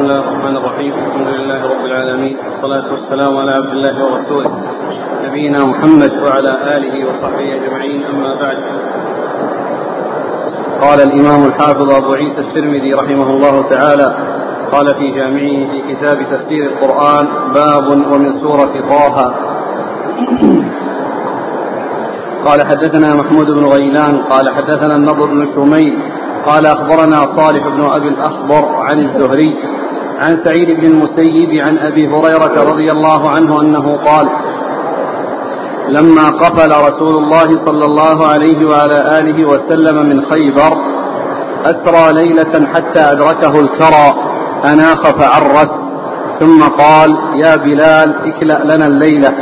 بسم الله الرحمن الرحيم الحمد لله رب العالمين والصلاة والسلام على عبد الله ورسوله نبينا محمد وعلى آله وصحبه أجمعين أما بعد قال الإمام الحافظ أبو عيسى الترمذي رحمه الله تعالى قال في جامعه في كتاب تفسير القرآن باب ومن سورة طه قال حدثنا محمود بن غيلان قال حدثنا النضر بن شميل قال أخبرنا صالح بن أبي الأخضر عن الزهري عن سعيد بن المسيب عن أبي هريرة رضي الله عنه أنه قال لما قفل رسول الله صلى الله عليه وعلى آله وسلم من خيبر أسرى ليلة حتى أدركه الكرى أناخ فعرس ثم قال يا بلال اكلأ لنا الليلة.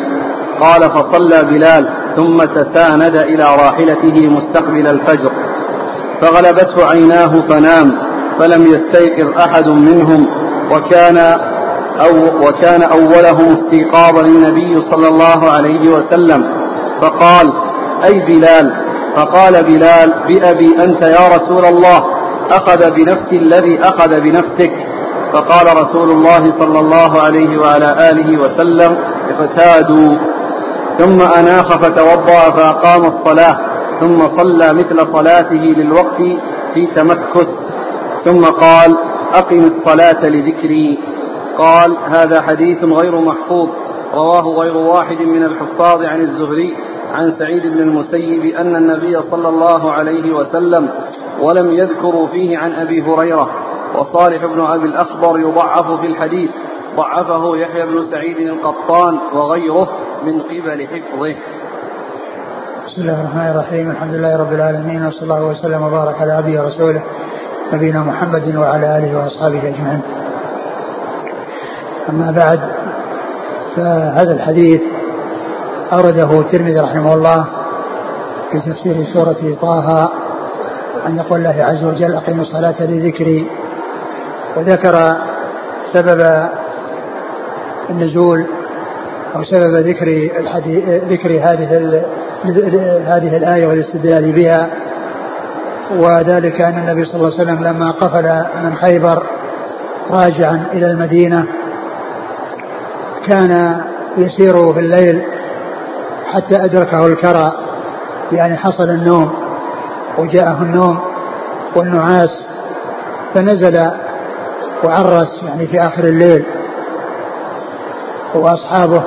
قال فصلى بلال ثم تساند إلى راحلته مستقبل الفجر فغلبته عيناه فنام فلم يستيقظ أحد منهم. وكان أو وكان أولهم استيقاظا النبي صلى الله عليه وسلم. فقال أي بلال؟ فقال بلال بأبي أنت يا رسول الله أخذ بنفسي الذي أخذ بنفسك. فقال رسول الله صلى الله عليه وعلى آله وسلم اقتادوا. ثم أناخ فتوضأ فأقام الصلاة ثم صلى مثل صلاته للوقت في تمكث ثم قال أقم الصلاة لذكري. قال هذا حديث غير محفوظ رواه غير واحد من الحفاظ عن الزهري عن سعيد بن المسيب أن النبي صلى الله عليه وسلم ولم يذكروا فيه عن أبي هريرة وصالح بن أبي الأخضر يضعف في الحديث. ضعفه يحيى بن سعيد القطان وغيره من قبل حفظه. بسم الله الرحمن الرحيم. الحمد لله رب العالمين وصلى الله وسلم وبارك على عبده ورسوله. نبينا محمد وعلى آله وأصحابه أجمعين. أما بعد فهذا الحديث أورده الترمذي رحمه الله في تفسير سورة طه عن يقول الله عز وجل أقيموا الصلاة لذكري وذكر سبب النزول أو سبب ذكر الحديث ذكر هذه هذه الآية والاستدلال بها. وذلك أن النبي صلى الله عليه وسلم لما قفل من خيبر راجعا إلى المدينة كان يسير في الليل حتى أدركه الكرى يعني حصل النوم وجاءه النوم والنعاس فنزل وعرس يعني في آخر الليل وأصحابه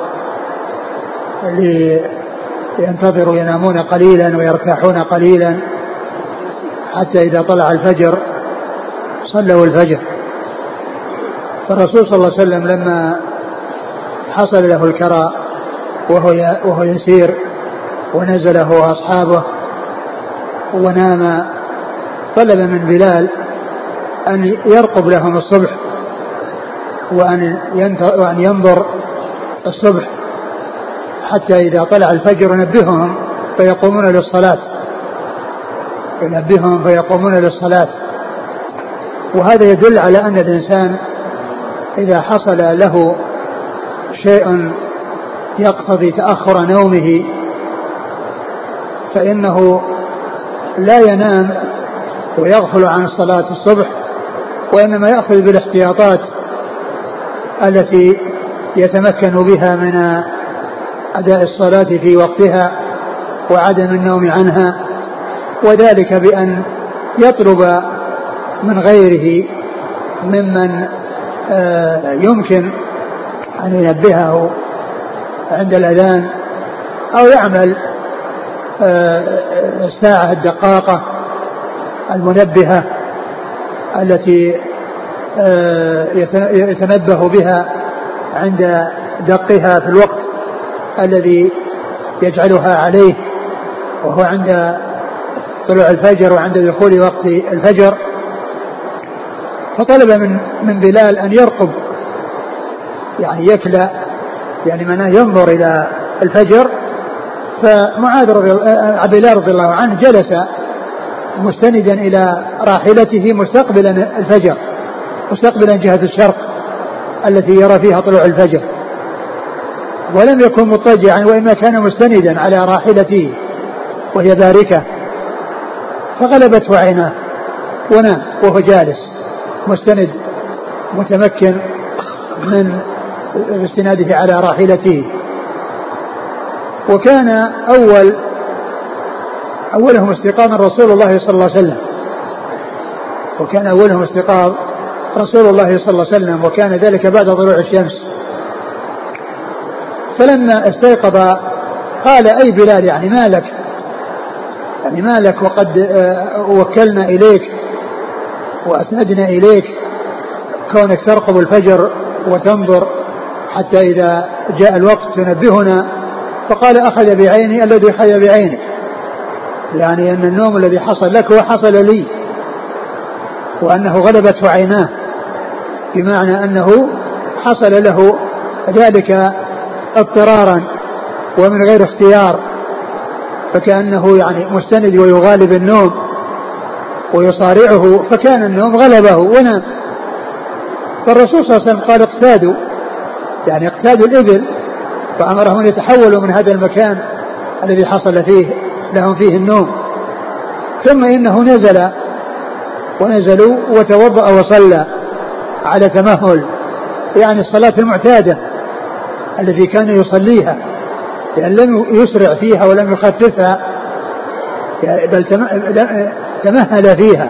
ينتظروا ينامون قليلا ويرتاحون قليلا. حتى إذا طلع الفجر صلوا الفجر. فالرسول صلى الله عليه وسلم لما حصل له الكرى وهو وهو يسير ونزل هو واصحابه ونام طلب من بلال أن يرقب لهم الصبح وأن وأن ينظر الصبح حتى إذا طلع الفجر ينبههم فيقومون للصلاة. ينبههم فيقومون للصلاة. وهذا يدل على أن الإنسان إذا حصل له شيء يقتضي تأخر نومه فإنه لا ينام ويغفل عن الصلاة الصبح وإنما يأخذ بالاحتياطات التي يتمكن بها من أداء الصلاة في وقتها وعدم النوم عنها. وذلك بأن يطلب من غيره ممن آه، يمكن أن ينبهه عند الأذان أو يعمل آه، الساعة الدقاقة المنبهة التي آه، يتنبه بها عند دقها في الوقت الذي يجعلها عليه وهو عند طلوع الفجر وعند دخول وقت الفجر فطلب من من بلال أن يرقب يعني يكلى يعني معناه ينظر إلى الفجر. فمعاذ رضي الله رضي الله عنه جلس مستندا إلى راحلته مستقبلا الفجر مستقبلا جهة الشرق التي يرى فيها طلوع الفجر. ولم يكن مضطجعا وإنما كان مستندا على راحلته وهي باركة. فغلبته عيناه. ونام وهو جالس مستند متمكن من استناده على راحلته. وكان أول أولهم استيقاظا رسول الله صلى الله عليه وسلم. وكان أولهم استيقاظ رسول الله صلى الله عليه وسلم وكان ذلك بعد طلوع الشمس. فلما استيقظ قال أي بلال يعني ما لك؟ يعني ما لك وقد آه، وكلنا إليك وأسندنا إليك كونك ترقب الفجر وتنظر حتى إذا جاء الوقت تنبهنا. فقال أخذ بعيني الذي أخذ بعينك يعني أن النوم الذي حصل لك هو حصل لي وأنه غلبته عيناه بمعنى أنه حصل له ذلك اضطرارا ومن غير اختيار. فكأنه يعني مستند ويغالب النوم ويصارعه فكان النوم غلبه ونام. فالرسول صلى الله عليه وسلم قال اقتادوا يعني اقتادوا الإبل فأمرهم أن يتحولوا من هذا المكان الذي حصل فيه لهم فيه النوم. ثم إنه نزل ونزلوا وتوضأ وصلى على تمهل يعني الصلاة المعتادة التي كان يصليها. لأن لم يسرع فيها ولم يخففها. بل تمهل فيها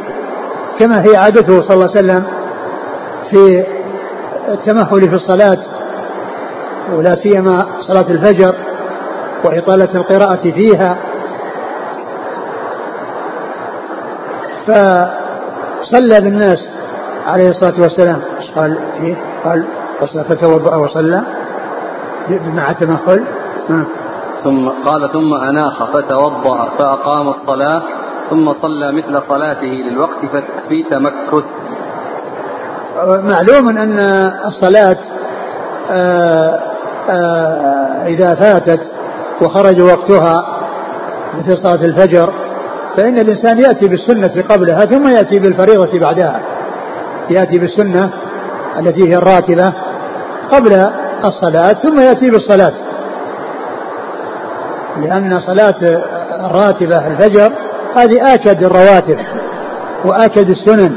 كما هي عادته صلى الله عليه وسلم في التمهل في الصلاة ولا سيما صلاة الفجر وإطالة القراءة فيها. فصلى بالناس عليه الصلاة والسلام. قال فيه؟ قال فتوضأ وصلى مع تمهل ثم قال ثم أناخ فتوضأ فأقام الصلاة ثم صلى مثل صلاته للوقت في تمكث. معلوم أن الصلاة آه، آه، إذا فاتت وخرج وقتها مثل صلاة الفجر فإن الإنسان يأتي بالسنة قبلها ثم يأتي بالفريضة بعدها. يأتي بالسنة التي هي الراتبة قبل الصلاة ثم يأتي بالصلاة. لأن صلاة الراتبة الفجر هذه آكد الرواتب وآكد السنن.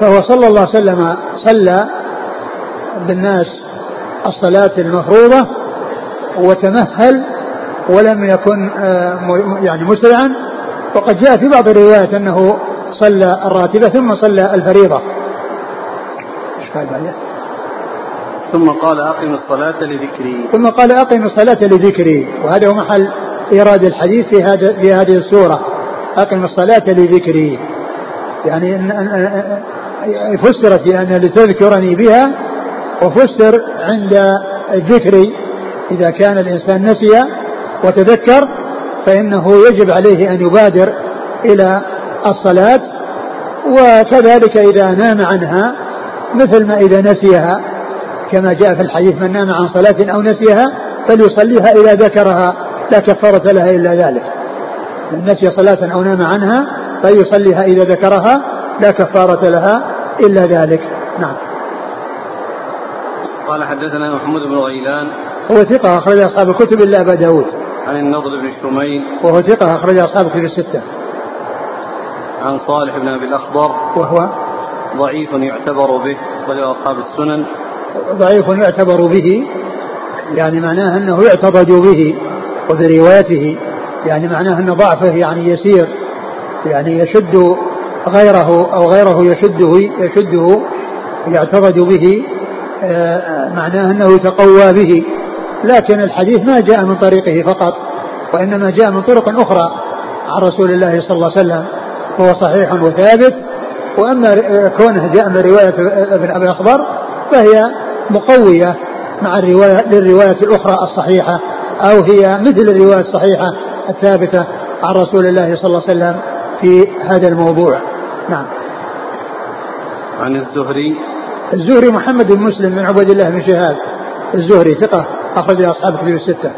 فهو صلى الله عليه وسلم صلى بالناس الصلاة المفروضة وتمهل ولم يكن آه، يعني مسرعا. وقد جاء في بعض الروايات أنه صلى الراتبة ثم صلى الفريضة. إيش قال بعده؟ ثم قال أقم الصلاة لذكري. ثم قال أقم الصلاة لذكري. وهذا هو محل إيراد الحديث في هذا في هذه السورة. أقم الصلاة لذكري. يعني فسرت لأن لتذكرني بها وفسر عند الذكر. إذا كان الإنسان نسي وتذكر فإنه يجب عليه أن يبادر إلى الصلاة. وكذلك إذا نام عنها مثل ما إذا نسيها. كما جاء في الحديث من نام عن صلاة أو نسيها فليصليها إذا ذكرها. لا كفارة لها إلا ذلك. من نسي صلاة أو نام عنها فليصليها إذا ذكرها. لا كفارة لها إلا ذلك. نعم. قال حدثنا محمود بن غيلان. هو ثقة أخرج أصحاب الكتب إلا أبا داود. عن النضر بن شميل. وهو ثقة أخرج أصحاب الكتب الستة. عن صالح بن أبي الأخضر. وهو ضعيف يعتبر به أخرج أصحاب السنن. ضعيف يعتبر به يعني معناه أنه يعتضد به وبروايته يعني معناه أن ضعفه يعني يسير يعني يشد غيره أو غيره يشده يشده يعتضد به آه، معناه أنه يتقوى به. لكن الحديث ما جاء من طريقه فقط وإنما جاء من طرق أخرى عن رسول الله صلى الله عليه وسلم هو صحيح وثابت. وأما كونه جاء من رواية ابن أبي أخبر فهي مقوية مع الرواية للرواية الأخرى الصحيحة أو هي مثل الرواية الصحيحة الثابتة عن رسول الله صلى الله عليه وسلم في هذا الموضوع. نعم. عن الزهري. الزهري محمد بن مسلم بن عبد الله بن شهاب. الزهري ثقة أخرج أصحاب كتب الستة.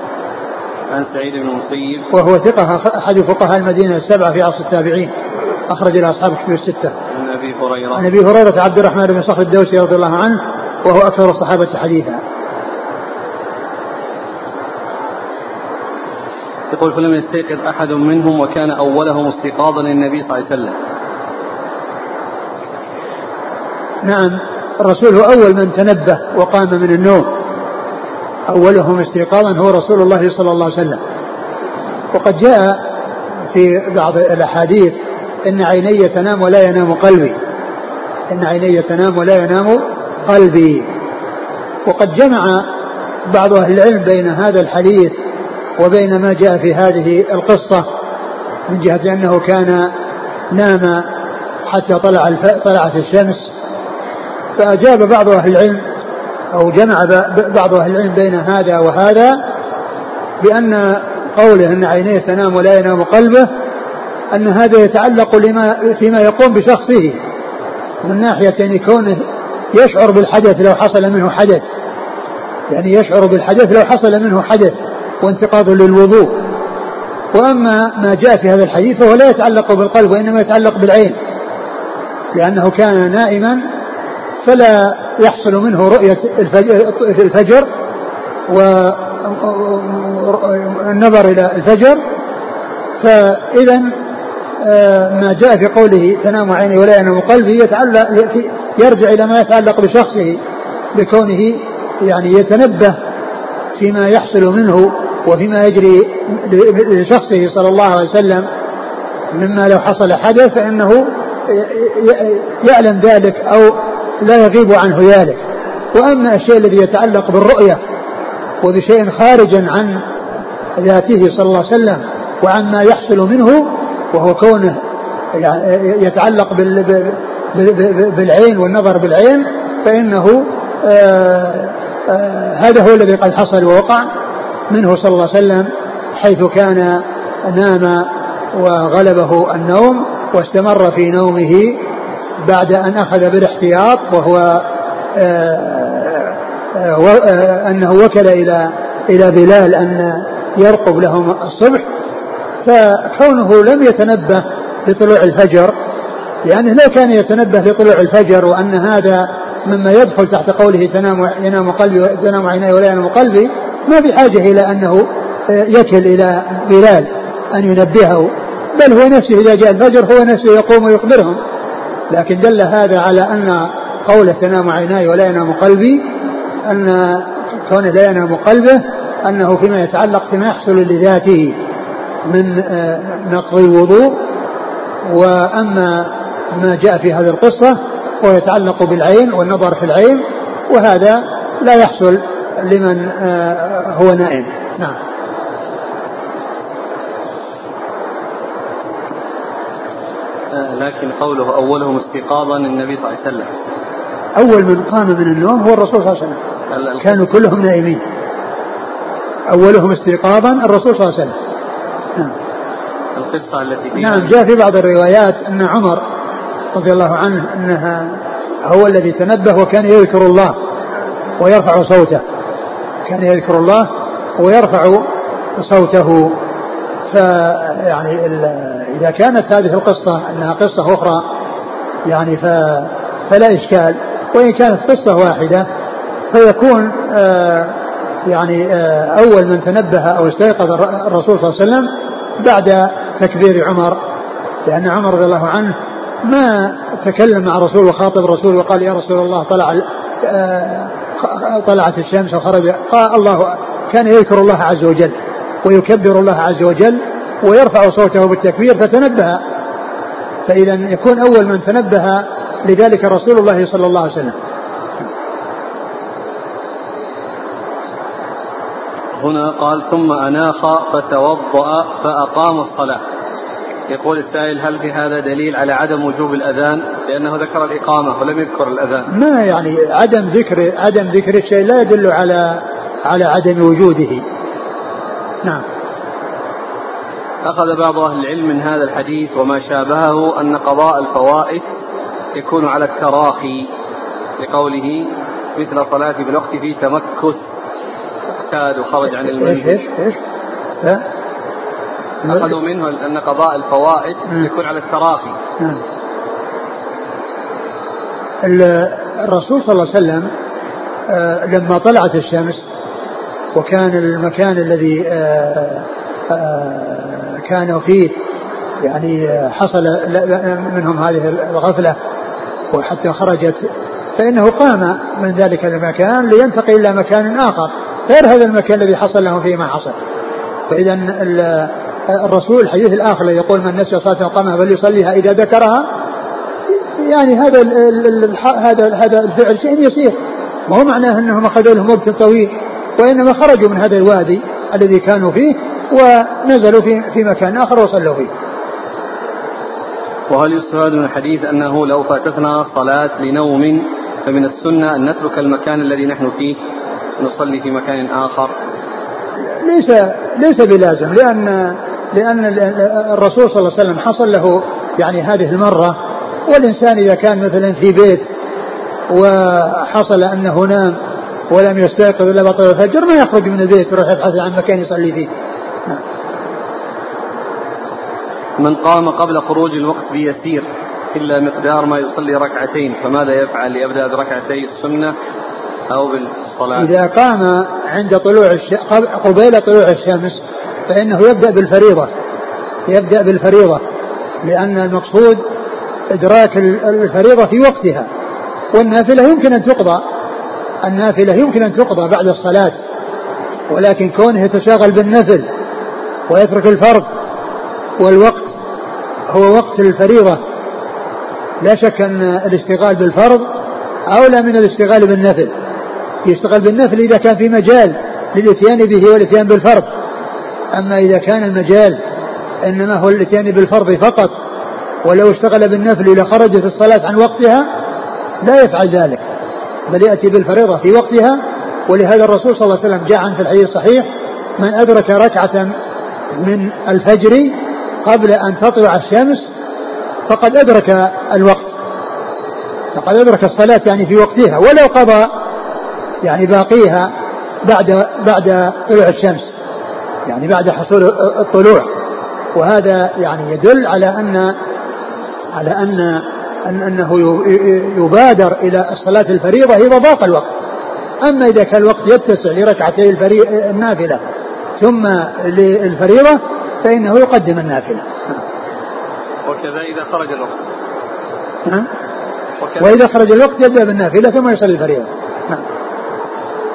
عن سعيد بن المسيب. وهو ثقة أحد فقهاء المدينة السبعة في عصر التابعين. أخرج له أصحاب كتب الستة. عن أبي هريرة. عن أبي هريرة عبد الرحمن بن صخر الدوسي رضي الله عنه. وهو أكثر الصحابة حديثا. يقول فلم يستيقظ أحد منهم وكان أولهم استيقاظا للنبي صلى الله عليه وسلم. نعم الرسول هو أول من تنبه وقام من النوم. أولهم استيقاظا هو رسول الله صلى الله عليه وسلم. وقد جاء في بعض الأحاديث إن عيني تنام ولا ينام قلبي. إن عيني تنام ولا ينام قلبي. وقد جمع بعض أهل العلم بين هذا الحديث وبين ما جاء في هذه القصة من جهة أنه كان نام حتى طلع طلعت الشمس. فأجاب بعض أهل العلم أو جمع بعض أهل العلم بين هذا وهذا بأن قوله أن عينيه تنام ولا ينام قلبه أن هذا يتعلق لما فيما يقوم بشخصه من ناحية يعني كونه يشعر بالحدث لو حصل منه حدث. يعني يشعر بالحدث لو حصل منه حدث وانتقاض للوضوء. وأما ما جاء في هذا الحديث فهو لا يتعلق بالقلب وإنما يتعلق بالعين. لأنه كان نائما فلا يحصل منه رؤية الفجر والنظر إلى الفجر. فإذا ما جاء في قوله تنام عيني ولا ينام قلبي يتعلق يرجع إلى ما يتعلق بشخصه بكونه يعني يتنبه فيما يحصل منه وفيما يجري لشخصه صلى الله عليه وسلم. مما لو حصل حدث فإنه يعلم ذلك أو لا يغيب عنه ذلك. وأما الشيء الذي يتعلق بالرؤية وبشيء خارج عن ذاته صلى الله عليه وسلم وعما يحصل منه وهو كونه يعني يتعلق بالعين والنظر بالعين فإنه آه، آه، هذا هو الذي قد حصل ووقع منه صلى الله عليه وسلم حيث كان نام وغلبه النوم واستمر في نومه بعد أن أخذ بالاحتياط وهو آه، أنه وكل إلى إلى بلال أن يرقب لهم الصبح فكونه لم يتنبه لطلوع الفجر لأنه لو كان يتنبه لطلوع الفجر وأن هذا مما يدخل تحت قوله تنام ينام قلبي تنام عيناي ولا ينام قلبي ما في حاجة إلى أنه يكل إلى بلال أن ينبهه بل هو نفسه إذا جاء الفجر هو نفسه يقوم ويخبرهم. لكن دل هذا على أن قوله تنام عيناي ولا ينام قلبي أن كونه لا ينام قلبه أنه فيما يتعلق فيما يحصل لذاته. من آه، نقض الوضوء وأما ما جاء في هذه القصة هو يتعلق بالعين والنظر في العين وهذا لا يحصل لمن آه، هو نائم. نعم. آه، لكن قوله أولهم استيقاظا النبي صلى الله عليه وسلم. أول من قام من النوم هو الرسول صلى الله عليه وسلم. كانوا كلهم نائمين. أولهم استيقاظا الرسول صلى الله عليه وسلم. نعم. القصة التي فيها. نعم جاء في بعض الروايات أن عمر رضي الله عنه أنها هو الذي تنبه وكان يذكر الله ويرفع صوته. كان يذكر الله ويرفع صوته. فيعني إذا كانت هذه القصة أنها قصة أخرى يعني فلا إشكال. وإن كانت قصة واحدة فيكون آه يعني آه أول من تنبه أو استيقظ الرسول صلى الله عليه وسلم بعد تكبير عمر لأن عمر رضي الله عنه ما تكلم مع الرسول وخاطب الرسول وقال يا رسول الله طلع آه، طلعت الشمس وخرج. قال الله كان يذكر الله عز وجل ويكبر الله عز وجل ويرفع صوته بالتكبير فتنبه. فإذا يكون أول من تنبه لذلك رسول الله صلى الله عليه وسلم. هنا قال ثم أناخ فتوضأ فأقام الصلاة. يقول السائل هل في هذا دليل على عدم وجوب الأذان؟ لأنه ذكر الإقامة ولم يذكر الأذان. ما يعني عدم ذكر عدم ذكر الشيء لا يدل على على عدم وجوده. نعم. أخذ بعض أهل العلم من هذا الحديث وما شابهه أن قضاء الفوائد يكون على التراخي لقوله مثل صلاة بالوقت في تمكس اقتاد وخرج عن المنزل. إيش إيش؟ إيش أخذوا منه أن قضاء الفوائد يكون على التراخي. الرسول صلى الله عليه وسلم آه، لما طلعت الشمس وكان المكان الذي آه، آه، كانوا فيه يعني حصل منهم هذه الغفلة وحتى خرجت فإنه قام من ذلك المكان لينتقل إلى مكان آخر. غير هذا المكان الذي حصل له فيه ما حصل فإذا الرسول الحديث الآخر الذي يقول من نسي صلاة قامها فليصليها إذا ذكرها يعني هذا هذا هذا الفعل شيء يسير ما هو معناه أنهم أخذوا لهم وقت طويل وإنما خرجوا من هذا الوادي الذي كانوا فيه ونزلوا في في مكان آخر وصلوا فيه. وهل يستفاد من الحديث أنه لو فاتتنا صلاة لنوم فمن السنة أن نترك المكان الذي نحن فيه نصلي في مكان آخر؟ ليس ليس بلازم لأن لأن الرسول صلى الله عليه وسلم حصل له يعني هذه المرة والإنسان إذا كان مثلا في بيت وحصل أنه نام ولم يستيقظ إلا بعد الفجر ما يخرج من البيت ويروح يبحث عن مكان يصلي فيه. من قام قبل خروج الوقت بيسير إلا مقدار ما يصلي ركعتين فماذا يفعل يبدأ بركعتي السنة أو بالصلاة. إذا قام عند طلوع الش... قبيل طلوع الشمس فإنه يبدأ بالفريضة. يبدأ بالفريضة لأن المقصود إدراك الفريضة في وقتها. والنافلة يمكن أن تقضى. النافلة يمكن أن تقضى بعد الصلاة ولكن كونه يتشاغل بالنفل ويترك الفرض والوقت هو وقت الفريضة لا شك أن الاشتغال بالفرض أولى من الاشتغال بالنفل. يشتغل بالنفل إذا كان في مجال للإتيان به والإتيان بالفرض. أما إذا كان المجال إنما هو الإتيان بالفرض فقط ولو اشتغل بالنفل إذا خرج في الصلاة عن وقتها لا يفعل ذلك بل يأتي بالفريضة في وقتها. ولهذا الرسول صلى الله عليه وسلم جاء عن في الحديث الصحيح من أدرك ركعة من الفجر قبل أن تطلع الشمس فقد أدرك الوقت فقد أدرك الصلاة يعني في وقتها ولو قضى يعني باقيها بعد بعد طلوع الشمس يعني بعد حصول الطلوع. وهذا يعني يدل على أن على أن أن أنه يبادر إلى الصلاة الفريضة إذا ضاق الوقت. أما إذا كان الوقت يتسع لركعتي النافلة ثم للفريضة فإنه يقدم النافلة. وكذا إذا خرج الوقت. وإذا خرج الوقت يبدأ بالنافلة ثم يصلي الفريضة. نعم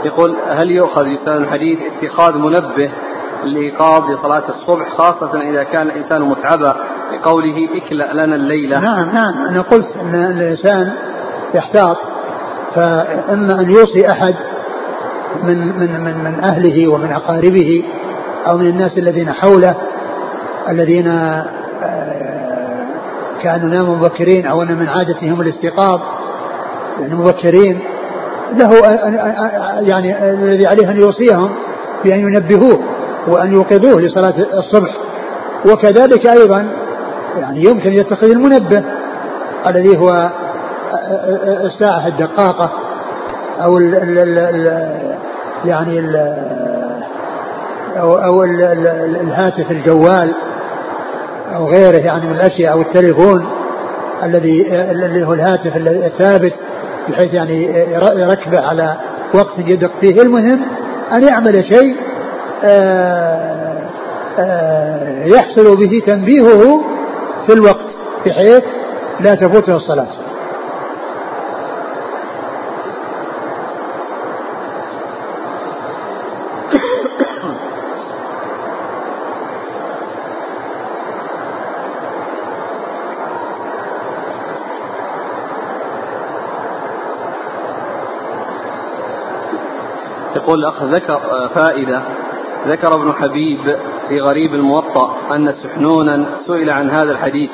يقول هل يؤخذ يستند الحديث اتخاذ منبه لإيقاظ لصلاة الصبح خاصة إذا كان الإنسان متعبا بقوله اكلأ لنا الليلة؟ نعم نعم. أنا قلت أن الإنسان يحتاط فإما أن يوصي أحد من من من من أهله ومن أقاربه أو من الناس الذين حوله الذين آه، كانوا ناموا مبكرين أو أن من عادتهم الاستيقاظ يعني مبكرين له يعني الذي عليه أن يوصيهم بأن ينبهوه وأن يوقظوه لصلاة الصبح. وكذلك أيضا يعني يمكن يتخذ المنبه الذي هو الساعة الدقاقة أو ال ال ال يعني ال أو, أو ال ال الهاتف الجوال أو غيره يعني من الأشياء أو التليفون الذي الذي هو الهاتف الثابت بحيث يعني يركبه على وقت يدق فيه. المهم أن يعمل شيء آه، آه، يحصل به تنبيهه في الوقت بحيث لا تفوته الصلاة. يقول الأخ ذكر آه، فائدة. ذكر ابن حبيب في غريب الموطأ أن سحنونا سئل عن هذا الحديث.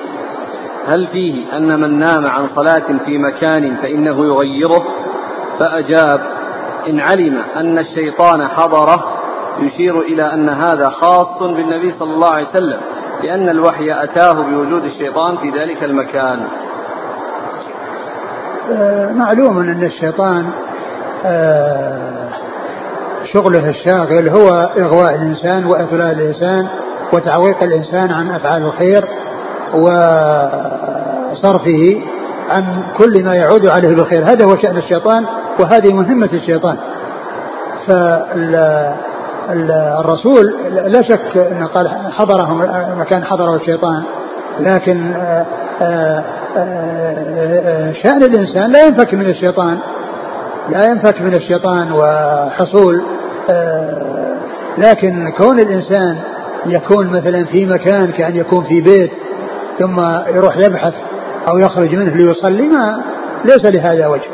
هل فيه أن من نام عن صلاة في مكان فإنه يغيره؟ فأجاب إن علم أن الشيطان حضره يشير إلى أن هذا خاص بالنبي صلى الله عليه وسلم لأن الوحي أتاه بوجود الشيطان في ذلك المكان. آه، معلوم أن الشيطان آه، شغله الشاغل هو إغواء الإنسان وإضلال الإنسان وتعويق الإنسان عن أفعال الخير وصرفه عن كل ما يعود عليه بالخير. هذا هو شأن الشيطان وهذه مهمة الشيطان. فالرسول لا شك أنه قال حضرهم مكان حضره الشيطان لكن شأن الإنسان لا ينفك من الشيطان لا ينفك من الشيطان وحصول لكن كون الإنسان يكون مثلا في مكان كأن يكون في بيت ثم يروح يبحث أو يخرج منه ليصلي ما ليس لهذا وجه.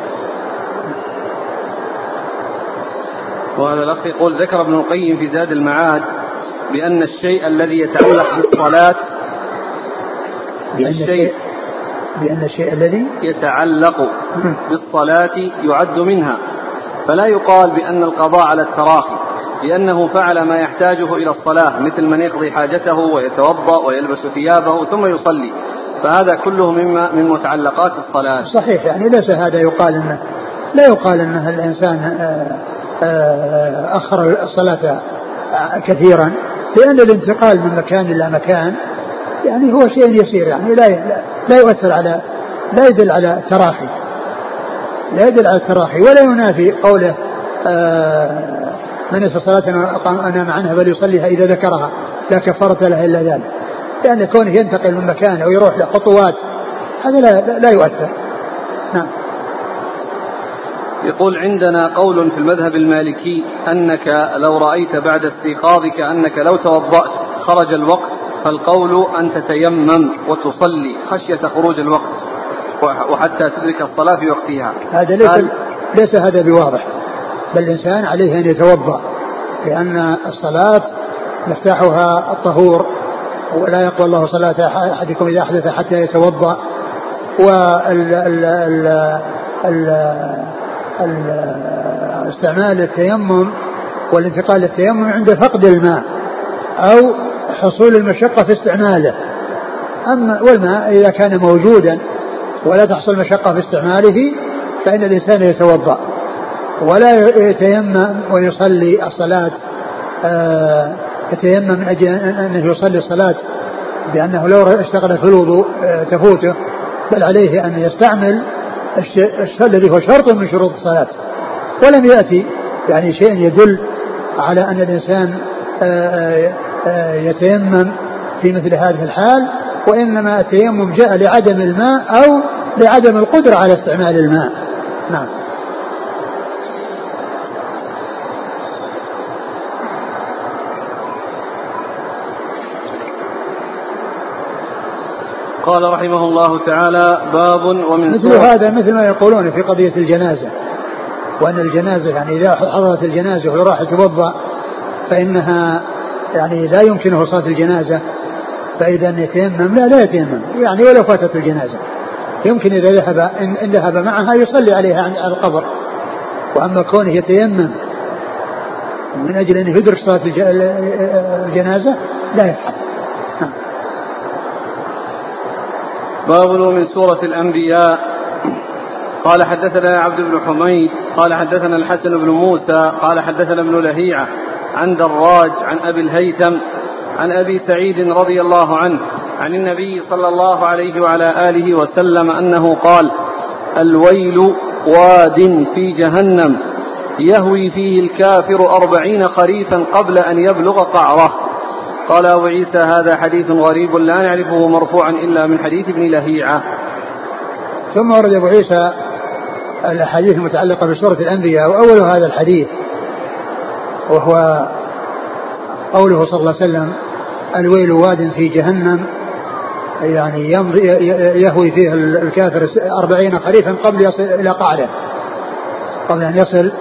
وهذا الأخ يقول ذكر ابن القيم في زاد المعاد بأن الشيء الذي يتعلق بالصلاة بأن الشيء بأن الشيء الذي يتعلق بالصلاة يعد منها. فلا يقال بأن القضاء على التراخي لأنه فعل ما يحتاجه إلى الصلاة مثل من يقضي حاجته ويتوضأ ويلبس ثيابه ثم يصلي. فهذا كله مما من متعلقات الصلاة. صحيح يعني ليس هذا يقال انه لا يقال ان الإنسان آه، آه، أخر الصلاة كثيرا لأن الانتقال من مكان إلى مكان يعني هو شيء يسير يعني لا لا يؤثر على لا يدل على التراخي لا يدل على التراخي ولا ينافي قوله آه، من يصلي صلاة أنام عنها فليصليها إذا ذكرها لا كفارة لها إلا ذلك. لأن كونه ينتقل من مكان أو يروح لخطوات هذا لا, لا يؤثر. نعم. يقول عندنا قول في المذهب المالكي أنك لو رأيت بعد استيقاظك أنك لو توضأت خرج الوقت فالقول أن تتيمم وتصلي خشية خروج الوقت. وحتى تدرك الصلاة في وقتها. هذا ليس, ليس هذا بواضح. بل الإنسان عليه أن يتوضأ لأن الصلاة مفتاحها الطهور ولا يقبل الله صلاة أحدكم إذا أحدث حتى يتوضأ. واستعمال التيمم والانتقال للتيمم عند فقد الماء أو حصول المشقة في استعماله. أما والماء إذا كان موجودا ولا تحصل مشقة في استعماله فإن الإنسان يتوضأ. ولا يتيمم ويصلي الصلاة آه يتيمم من أجل أنه يصلي الصلاة بأنه لو اشتغل في الوضوء آه تفوته بل عليه أن يستعمل الشيء الذي هو شرط من شروط الصلاة. ولم يأتي يعني شيء يدل على أن الإنسان آه، يتيمم في مثل هذه الحال وإنما التيمم جاء لعدم الماء أو لعدم القدرة على استعمال الماء. نعم. قال رحمه الله تعالى باب ومن مثل هذا مثل ما يقولون في قضية الجنازة وأن الجنازة يعني إذا حضرت الجنازة وراح يتوضأ فإنها يعني لا يمكنه صلاة الجنازة فإذا يتيمم لا لا يتيمم. يعني ولو فاتت الجنازة يمكن إذا ذهب إن ذهب معها يصلي عليها على القبر. وأما كونه يتيمم من أجل أن يدرك صلاة الجنازة لا يفعل باب من سورة الأنبياء. قال حدثنا عبد بن حميد قال حدثنا الحسن بن موسى قال حدثنا ابن لهيعة عن دراج عن أبي الهيثم عن أبي سعيد رضي الله عنه عن النبي صلى الله عليه وعلى آله وسلم أنه قال الويل واد في جهنم يهوي فيه الكافر أربعين خريفا قبل أن يبلغ قعره. قال أبو عيسى هذا حديث غريب لا نعرفه مرفوعا إلا من حديث ابن لهيعة. ثم ورد أبو عيسى الأحاديث المتعلقة بسورة الأنبياء وأول هذا الحديث وهو قوله صلى الله عليه وسلم الويل واد في جهنم يعني يمضي يهوي فيه الكافر أربعين خريفا قبل يصل إلى قعره. قبل أن يصل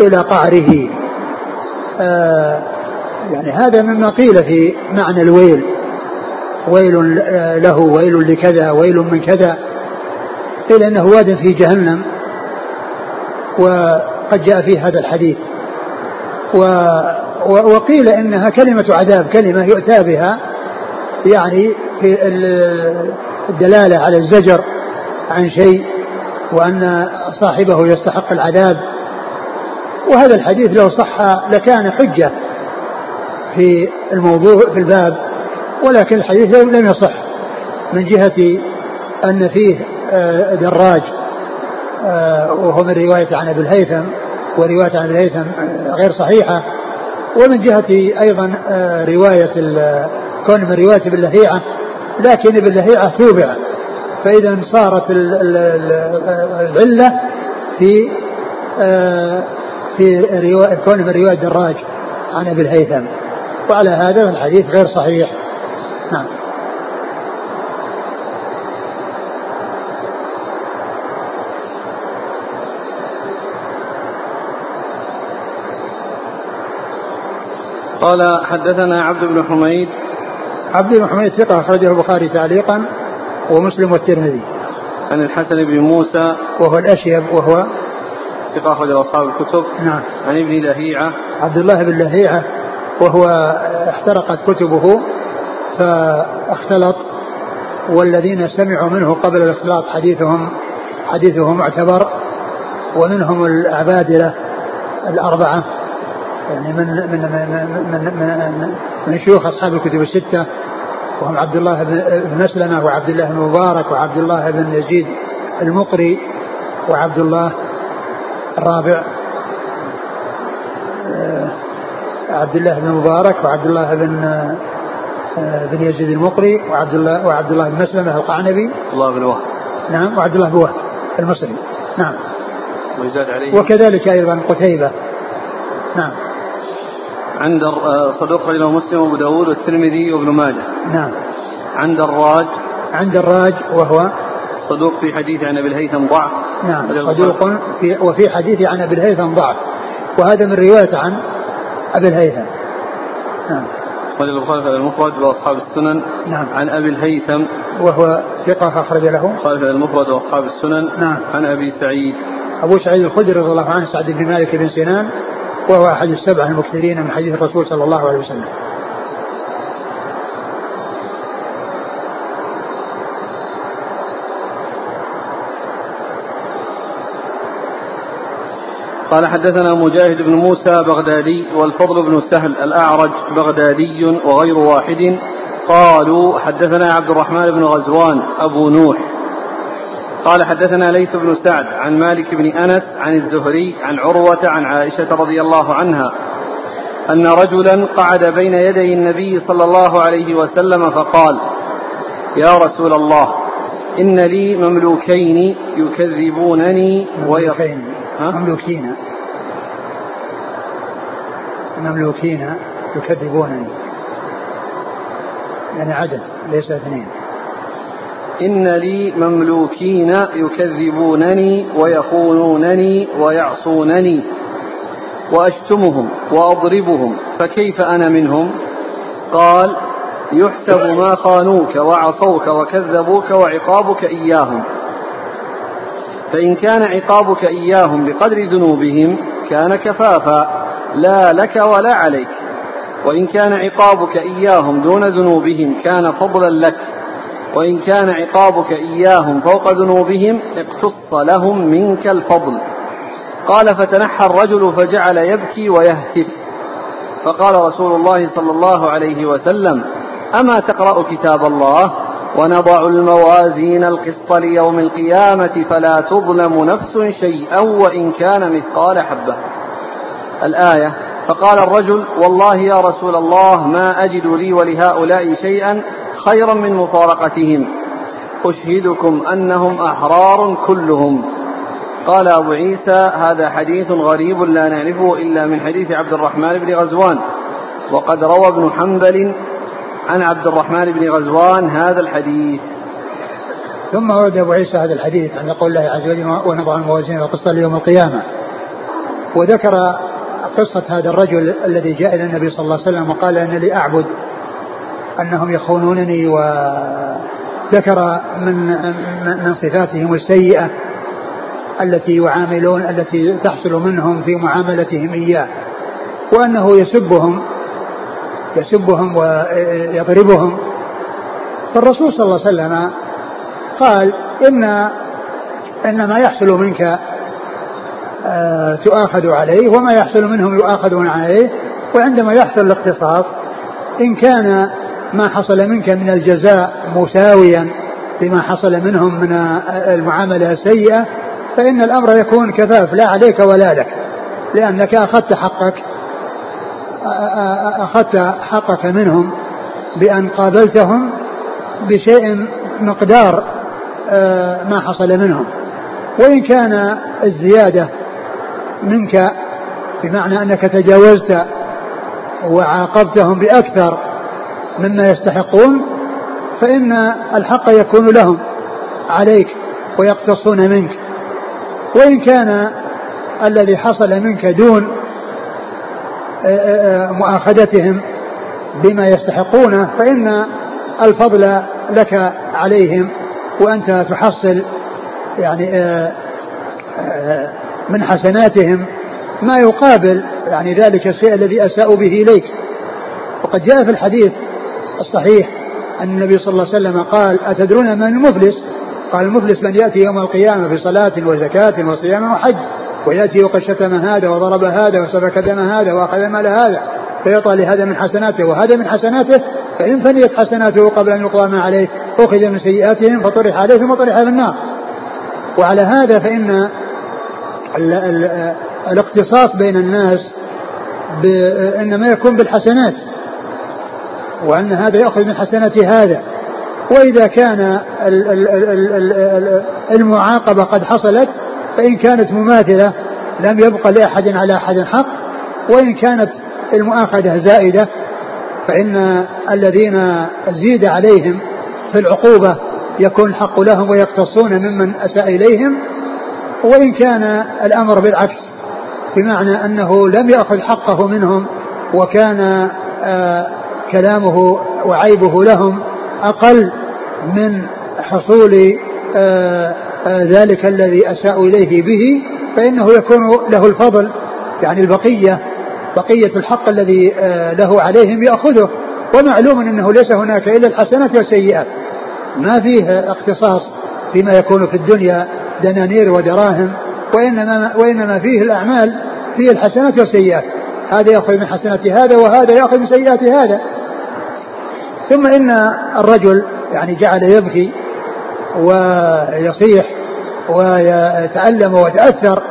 إلى قعره. آه يعني هذا مما قيل في معنى الويل. ويل له ويل لكذا ويل من كذا. قيل إنه واد في جهنم. وقد جاء في هذا الحديث. و وقيل إنها كلمة عذاب كلمة يؤتى بها يعني في الدلالة على الزجر عن شيء وأن صاحبه يستحق العذاب. وهذا الحديث لو صح لكان حجة في الموضوع في الباب ولكن الحديث لم يصح من جهة أن فيه آه، دراج آه، وهو من رواية عن أبي الهيثم ورواية عن أبي الهيثم غير صحيحة ومن جهة أيضا آه، رواية كون من رواية ابن لهيعة لكن ابن لهيعة توبع. فإذا صارت العلة في آه، في كون من رواية دراج عن أبي الهيثم. وعلى هذا الحديث غير صحيح. نعم. قال حدثنا عبد بن حميد. عبد بن حميد ثقة أخرجه البخاري تعليقا ومسلم والترمذي. عن الحسن بن موسى. وهو الأشيب وهو ثقة أخرجه أصحاب الكتب. نعم. عن ابن لهيعة. عبد الله بن لهيعة وهو احترقت كتبه فاختلط والذين سمعوا منه قبل الاختلاط حديثهم حديثه معتبر ومنهم العبادلة الأربعة. يعني من من من من, من, من شيوخ أصحاب الكتب الستة وهم عبد الله بن مسلمة وعبد الله بن مبارك وعبد الله بن يزيد المقري وعبد الله الرابع آه، عبد الله بن مبارك وعبد الله بن آه، بن يزيد المقري وعبد الله وعبد الله بن مسلمة القعنبي. الله بن وهب. نعم وعبد الله بن وهب المصري. نعم. ويزاد عليه. وكذلك أيضا قتيبة. نعم. عند آه، صدوق رجل مسلم وأبو داود والترمذي وابن ماجه. نعم. عند الراج. عند الراج وهو صدوق في حديث عن أبي الهيثم ضعف. نعم. صدوق في وفي حديث عن أبي الهيثم ضعف. وهذا من رواية عن أبي الهيثم. نعم. أخرج البخاري في المفرد وأصحاب السنن. نعم. عن أبي الهيثم. وهو ثقة أخرج له. البخاري في المفرد وأصحاب السنن. نعم. عن أبي سعيد. أبو سعيد الخدري رضي الله عنه سعد بن مالك بن سنان. وهو أحد السبعة المكثرين من حديث الرسول صلى الله عليه وسلم. قال حدثنا مجاهد بن موسى بغدادي والفضل بن سهل الأعرج بغدادي وغير واحد. قالوا حدثنا عبد الرحمن بن غزوان أبو نوح قال حدثنا ليث بن سعد عن مالك بن أنس عن الزهري عن عروة عن عائشة رضي الله عنها أن رجلا قعد بين يدي النبي صلى الله عليه وسلم فقال يا رسول الله إن لي مملوكين يكذبونني ويخين مملوكين. مملوكين يكذبونني. يعني عدد ليس اثنين. إن لي مملوكين يكذبونني ويخونونني ويعصونني وأشتمهم وأضربهم فكيف أنا منهم؟ قال يحسب ما خانوك وعصوك وكذبوك وعقابك إياهم. فإن كان عقابك إياهم بقدر ذنوبهم كان كفافا لا لك ولا عليك. وإن كان عقابك إياهم دون ذنوبهم كان فضلا لك. وإن كان عقابك إياهم فوق ذنوبهم اقتص لهم منك الفضل. قال فتنحى الرجل فجعل يبكي ويهتف. فقال رسول الله صلى الله عليه وسلم أما تقرأ كتاب الله ونضع الموازين القسط ليوم القيامة فلا تظلم نفس شيئا وإن كان مثقال حبة. الآية فقال الرجل والله يا رسول الله ما أجد لي ولهؤلاء شيئا خيرا من مفارقتهم. أشهدكم أنهم أحرار كلهم. قال أبو عيسى هذا حديث غريب لا نعرفه إلا من حديث عبد الرحمن بن غزوان. وقد روى ابن حنبل عن عبد الرحمن بن غزوان هذا الحديث. ثم ورد أبو عيسى هذا الحديث عن قول الله عز وجل ونضع الموازين القسط ليوم القيامة. وذكر قصة هذا الرجل الذي جاء إلى النبي صلى الله عليه وسلم وقال أن لي أعبد أنهم يخونونني وذكر من من صفاتهم السيئة التي يعاملون التي تحصل منهم في معاملتهم إياه وأنه يسبهم يسبهم ويضربهم. فالرسول صلى الله عليه وسلم قال إن إن ما يحصل منك آه، تؤاخذ عليه وما يحصل منهم يؤاخذون عليه وعندما يحصل الاختصاص إن كان ما حصل منك من الجزاء مساويا لما حصل منهم من المعاملة السيئة فإن الأمر يكون كفاف لا عليك ولا لك لأنك أخذت حقك أخذت حقك منهم بأن قابلتهم بشيء مقدار ما حصل منهم. وإن كان الزيادة منك بمعنى أنك تجاوزت وعاقبتهم بأكثر مما يستحقون فإن الحق يكون لهم عليك ويقتصون منك. وإن كان الذي حصل منك دون آه، آه، مؤاخذتهم بما يستحقونه فإن الفضل لك عليهم وأنت تحصل يعني آه، من حسناتهم ما يقابل يعني ذلك الشيء الذي أساءوا به إليك. وقد جاء في الحديث الصحيح أن النبي صلى الله عليه وسلم قال أتدرون من المفلس؟ قال المفلس من يأتي يوم القيامة بصلاة وزكاة وصيام وحج ويأتي وقد شتم هذا وضرب هذا وسفك دم هذا وأخذ مال هذا فيعطى لهذا من حسناته وهذا من حسناته فإن فنيت حسناته قبل أن يقضى ما عليه أخذ من سيئاتهم فطرح عليه ثم طرح في النار. وعلى هذا فإن ال ال الاقتصاص بين الناس إنما يكون بالحسنات. وأن هذا يأخذ من حسنات هذا. وإذا كان المعاقبة قد حصلت فإن كانت مماثلة لم يبق لأحد على أحد حق. وإن كانت المؤاخذة زائدة فإن الذين زيد عليهم في العقوبة يكون الحق لهم ويقتصون ممن أساء إليهم. وإن كان الأمر بالعكس بمعنى أنه لم يأخذ حقه منهم وكان آه كلامه وعيبه لهم أقل من حصول آه آه ذلك الذي أساءوا إليه به فإنه يكون له الفضل يعني البقية بقية الحق الذي آه له عليهم يأخذه. ومعلوم أنه ليس هناك إلا الحسنات والسيئات. ما فيه اختصاص فيما يكون في الدنيا دنانير ودراهم وإنما, وإنما فيه الأعمال فيه الحسنات والسيئات. هذا يأخذ من حسنات هذا وهذا يأخذ من سيئات هذا. ثم إن الرجل يعني جعل يبكي ويصيح ويتألم ويتأثر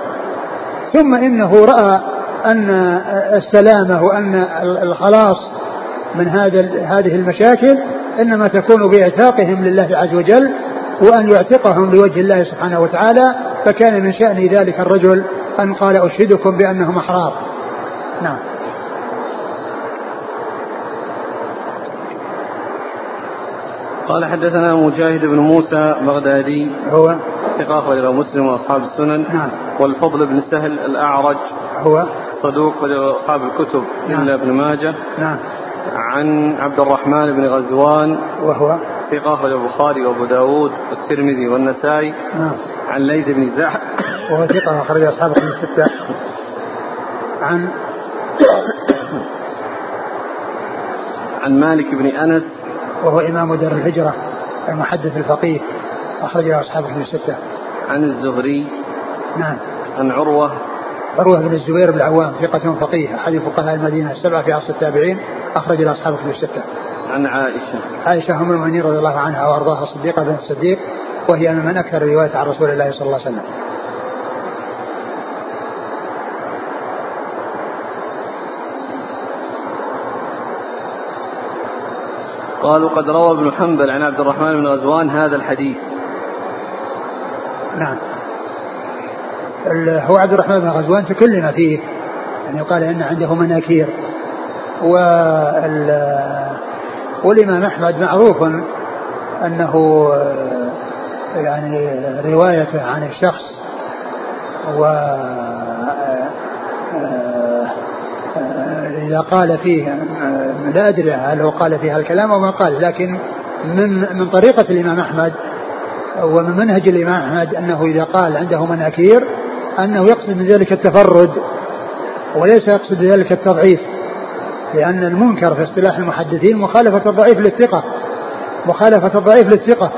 ثم إنه رأى أن السلامة وأن الخلاص من هذا هذه المشاكل إنما تكون بإعتاقهم لله عز وجل وأن يعتقهم لوجه الله سبحانه وتعالى فكان من شأن ذلك الرجل أن قال أشهدكم بأنهم أحرار. نعم. قال حدثنا مجاهد بن موسى بغدادي. هو؟ ثقة أخرجه مسلم وأصحاب السنن. نعم. والفضل بن سهل الأعرج. هو؟ صدوق أصحاب الكتب نعم. إلا ابن ماجه. نعم. عن عبد الرحمن بن غزوان. وهو؟ ثقة أخرج البخاري وأبو داود والترمذي والنسائي. نعم. عن ليث بن زح وهو ثقة أخرج أصحاب من الستة. عن عن مالك بن أنس. وهو إمام دار الهجرة المحدث الفقيه. أخرج أصحاب من الستة. عن الزهري. نعم. عن عروة. عروة بن الزبير بن العوام ثقة فقيه أحد فقهاء المدينة السبعة في عصر التابعين أخرج إلى أصحاب كتب الستة. عن عائشة. عائشة أم المؤمنين رضي الله عنها وأرضاها الصديقة بنت الصديق وهي من أكثر الرواية عن رسول الله صلى الله عليه وسلم. قالوا قد روى ابن حنبل عن عبد الرحمن بن غزوان هذا الحديث. نعم. هو عبد الرحمن بن غزوان تكلم فيه. يعني قال إن عنده مناكير. والإمام أحمد معروف أنه يعني روايته عن الشخص. و إذا قال فيه لا أدري هل هو قال فيها الكلام أو ما قال لكن من من طريقة الإمام أحمد ومن منهج الإمام أحمد أنه إذا قال عنده مناكير أنه يقصد من ذلك التفرد وليس يقصد ذلك التضعيف لأن المنكر في اصطلاح المحدثين مخالفة الضعيف للثقة مخالفة الضعيف للثقة.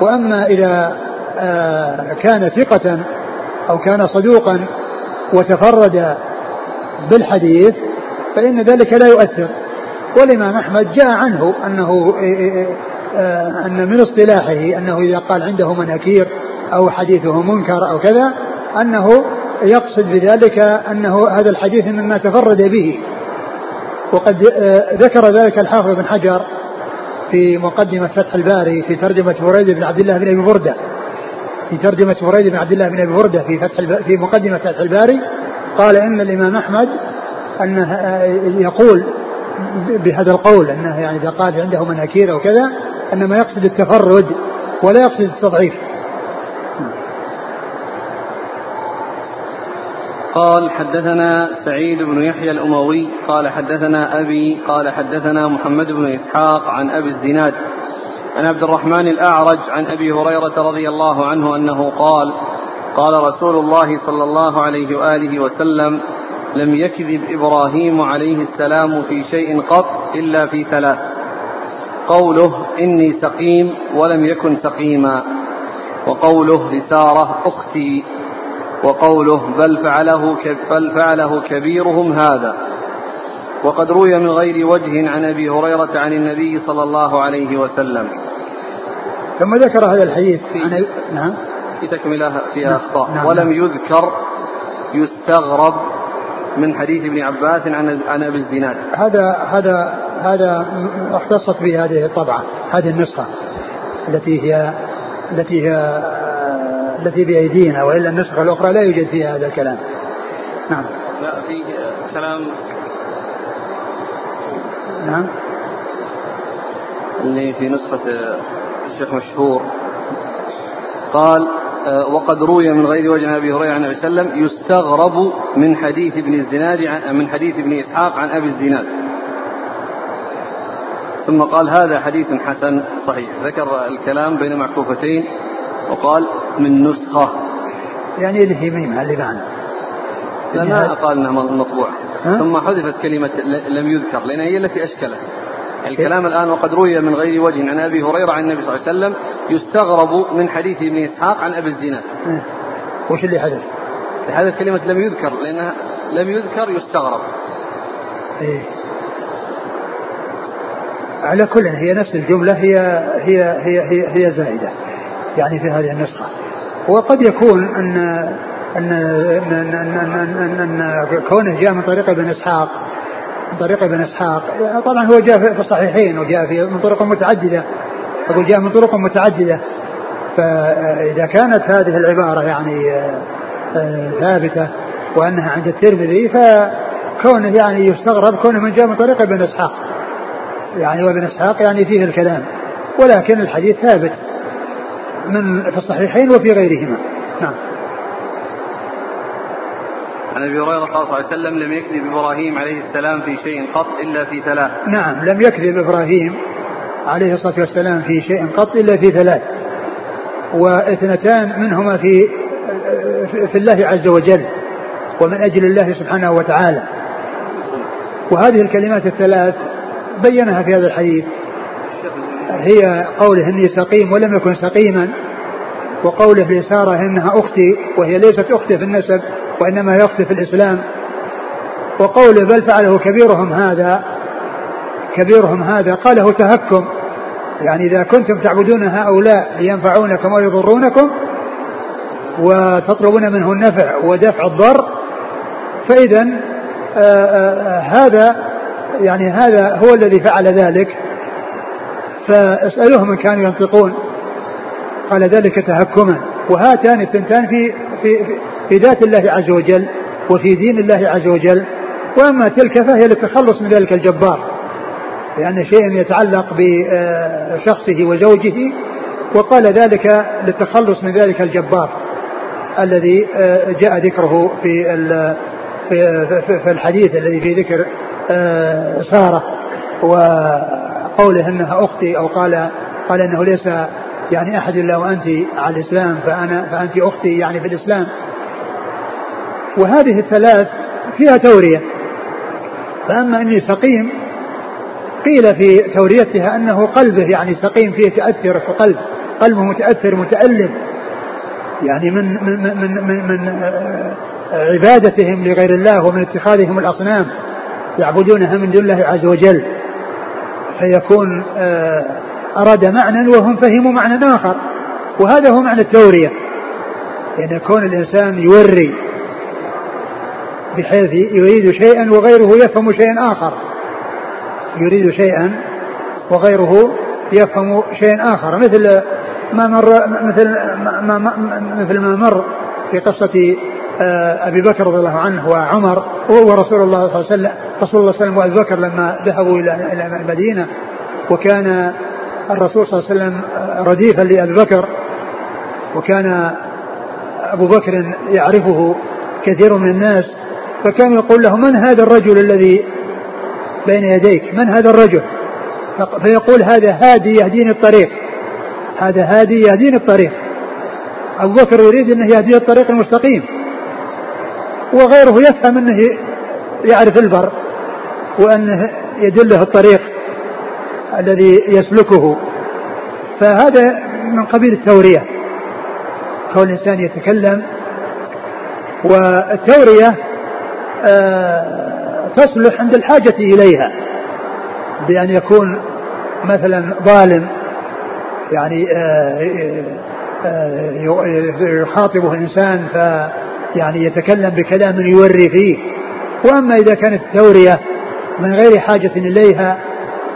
وأما إذا آه، كان ثقة أو كان صدوقا وتفرد بالحديث فإن ذلك لا يؤثر. والإمام أحمد جاء عنه أنه آه، آه، أن من اصطلاحه أنه إذا قال عنده مناكير أو حديثه منكر أو كذا أنه يقصد بذلك أنه هذا الحديث مما تفرد به. وقد آه، ذكر ذلك الحافظ بن حجر في مقدمة فتح الباري في ترجمة بريد بن عبد الله بن أبي بردة. في ترجمة بريد بن عبد الله بن أبي بردة في فتح في مقدمة فتح الباري قال إن الإمام أحمد أنه يقول بهذا القول أنه يعني إذا قال عنده مناكير أو كذا أنما يقصد التفرد ولا يقصد التضعيف. قال حدثنا سعيد بن يحيى الأموي قال حدثنا أبي قال حدثنا محمد بن إسحاق عن أبي الزناد عن عبد الرحمن الأعرج عن أبي هريرة رضي الله عنه أنه قال قال رسول الله صلى الله عليه وآله وسلم لم يكذب إبراهيم عليه السلام في شيء قط إلا في ثلاث. قوله إني سقيم ولم يكن سقيما. وقوله لسارة أختي. وقوله بل فعله بل فعله كبيرهم هذا. وقد روي من غير وجه عن أبي هريرة عن النبي صلى الله عليه وسلم. ثم ذكر هذا الحديث في عن نعم. في تكملة فيها نعم. أخطاء. نعم. ولم يذكر يستغرب من حديث ابن عباس عن عن أبي الزناد. هذا هذا هذا اختصت به هذه الطبعة هذه النسخة التي هي التي هي التي بأيدينا وإلا النسخة الأخرى لا يوجد فيها هذا الكلام. نعم. لا في كلام نعم. اللي في نسخة الشيخ مشهور. قال آه، وقد روي من غير وجه أبي هريرة عن النبي صلى الله عليه وسلم يستغرب من حديث ابن الزناد من حديث ابن إسحاق عن أبي الزناد. ثم قال هذا حديث حسن صحيح. ذكر الكلام بين معكوفتين وقال من نسخة. يعني اللي هي ميم اللي معنا لا ما قال إنها مطبوع ثم حذفت كلمة لم يذكر لأنها هي التي أشكلت الكلام الآن وقد روي من غير وجه عن أبي هريرة عن النبي صلى الله عليه وسلم يستغرب من حديث ابن إسحاق عن أبي الزناد. وش اللي حدث؟ حدث كلمة لم يذكر لأنها لم يذكر يستغرب. إيه. على كل هي نفس الجملة هي هي هي هي, هي زائدة. يعني في هذه النسخة. وقد يكون أن أن أن, أن, أن, أن, أن كونه جاء من طريق ابن إسحاق طريق ابن إسحاق. طبعا هو جاء في الصحيحين وجاء في من طرق متعددة. أقول جاء من طرق متعددة. فإذا كانت هذه العبارة يعني آه، ثابتة وأنها عند الترمذي فكونه يعني يستغرب كونه من جاء من طريق ابن إسحاق. يعني وابن إسحاق يعني فيه الكلام. ولكن الحديث ثابت من في الصحيحين وفي غيرهما. نعم. عن أبي هريرة قال صلى الله عليه وسلم لم يكذب إبراهيم عليه السلام في شيء قط إلا في ثلاث. نعم لم يكذب إبراهيم عليه الصلاة والسلام في شيء قط إلا في ثلاث. واثنتان منهما في في الله عز وجل ومن أجل الله سبحانه وتعالى. وهذه الكلمات الثلاث بينها في هذا الحديث هي قوله إني سقيم ولم يكن سقيما وقوله لسارة إنها أختي وهي ليست أختي في النسب هي أختي في الإسلام وقوله بل فعله كبيرهم هذا كبيرهم هذا قاله تهكم. يعني إذا كنتم تعبدون هؤلاء لينفعونكم أو يضرونكم وتطلبون منه النفع ودفع الضر فاذا آه، آه، آه، هذا يعني هذا هو الذي فعل ذلك. فاسألوهم إن كانوا ينطقون. قال ذلك تهكما. وهاتان الثنتان في في في ذات الله عز وجل وفي دين الله عز وجل. وأما تلك فهي للتخلص من ذلك الجبار لأن شيء يتعلق بشخصه وزوجه وقال ذلك للتخلص من ذلك الجبار الذي جاء ذكره في في الحديث الذي في ذكر آه، سارة و قوله أنها أختي أو قال قال أنه ليس يعني أحد إلا وأنت على الإسلام فأنا فأنت أختي يعني في الإسلام. وهذه الثلاث فيها تورية. فأما أني سقيم قيل في توريتها أنه قلبه يعني سقيم فيه تأثر في قلب قلبه متأثر متألم. يعني من من من من, من عبادتهم لغير الله ومن اتخاذهم الأصنام يعبدونها من دون الله عز وجل. فيكون آه، أراد معنى وهم فهموا معنى آخر. وهذا هو معنى التورية. يعني يكون الإنسان يوري. بحيث يريد شيئا وغيره يفهم شيئا آخر. يريد شيئا وغيره يفهم شيء آخر. مثل ما مر مثل ما, ما مثل ما مر في قصة آه، أبي بكر رضي الله عنه وعمر ورسول الله صلى الله عليه وسلم. رسول الله صلى الله عليه وسلم وأبي بكر لما ذهبوا إلى المدينة وكان الرسول صلى الله عليه وسلم رديفا لأبي بكر وكان أبو بكر يعرفه كثير من الناس. فكان يقول له من هذا الرجل الذي بين يديك؟ من هذا الرجل؟ فيقول هذا هادي يهديني الطريق. هذا هادي يهديني الطريق. أبو بكر يريد أنه يهديه الطريق المستقيم. وغيره يفهم أنه يعرف البر وأنه يدله الطريق الذي يسلكه. فهذا من قبيل التورية. كون الإنسان يتكلم. والتورية تصلح عند الحاجة إليها. بأن يكون مثلا ظالم يعني آه، آه، يخاطبه إنسان فيعني يتكلم بكلام يوري فيه. وأما إذا كانت التورية من غير حاجة إليها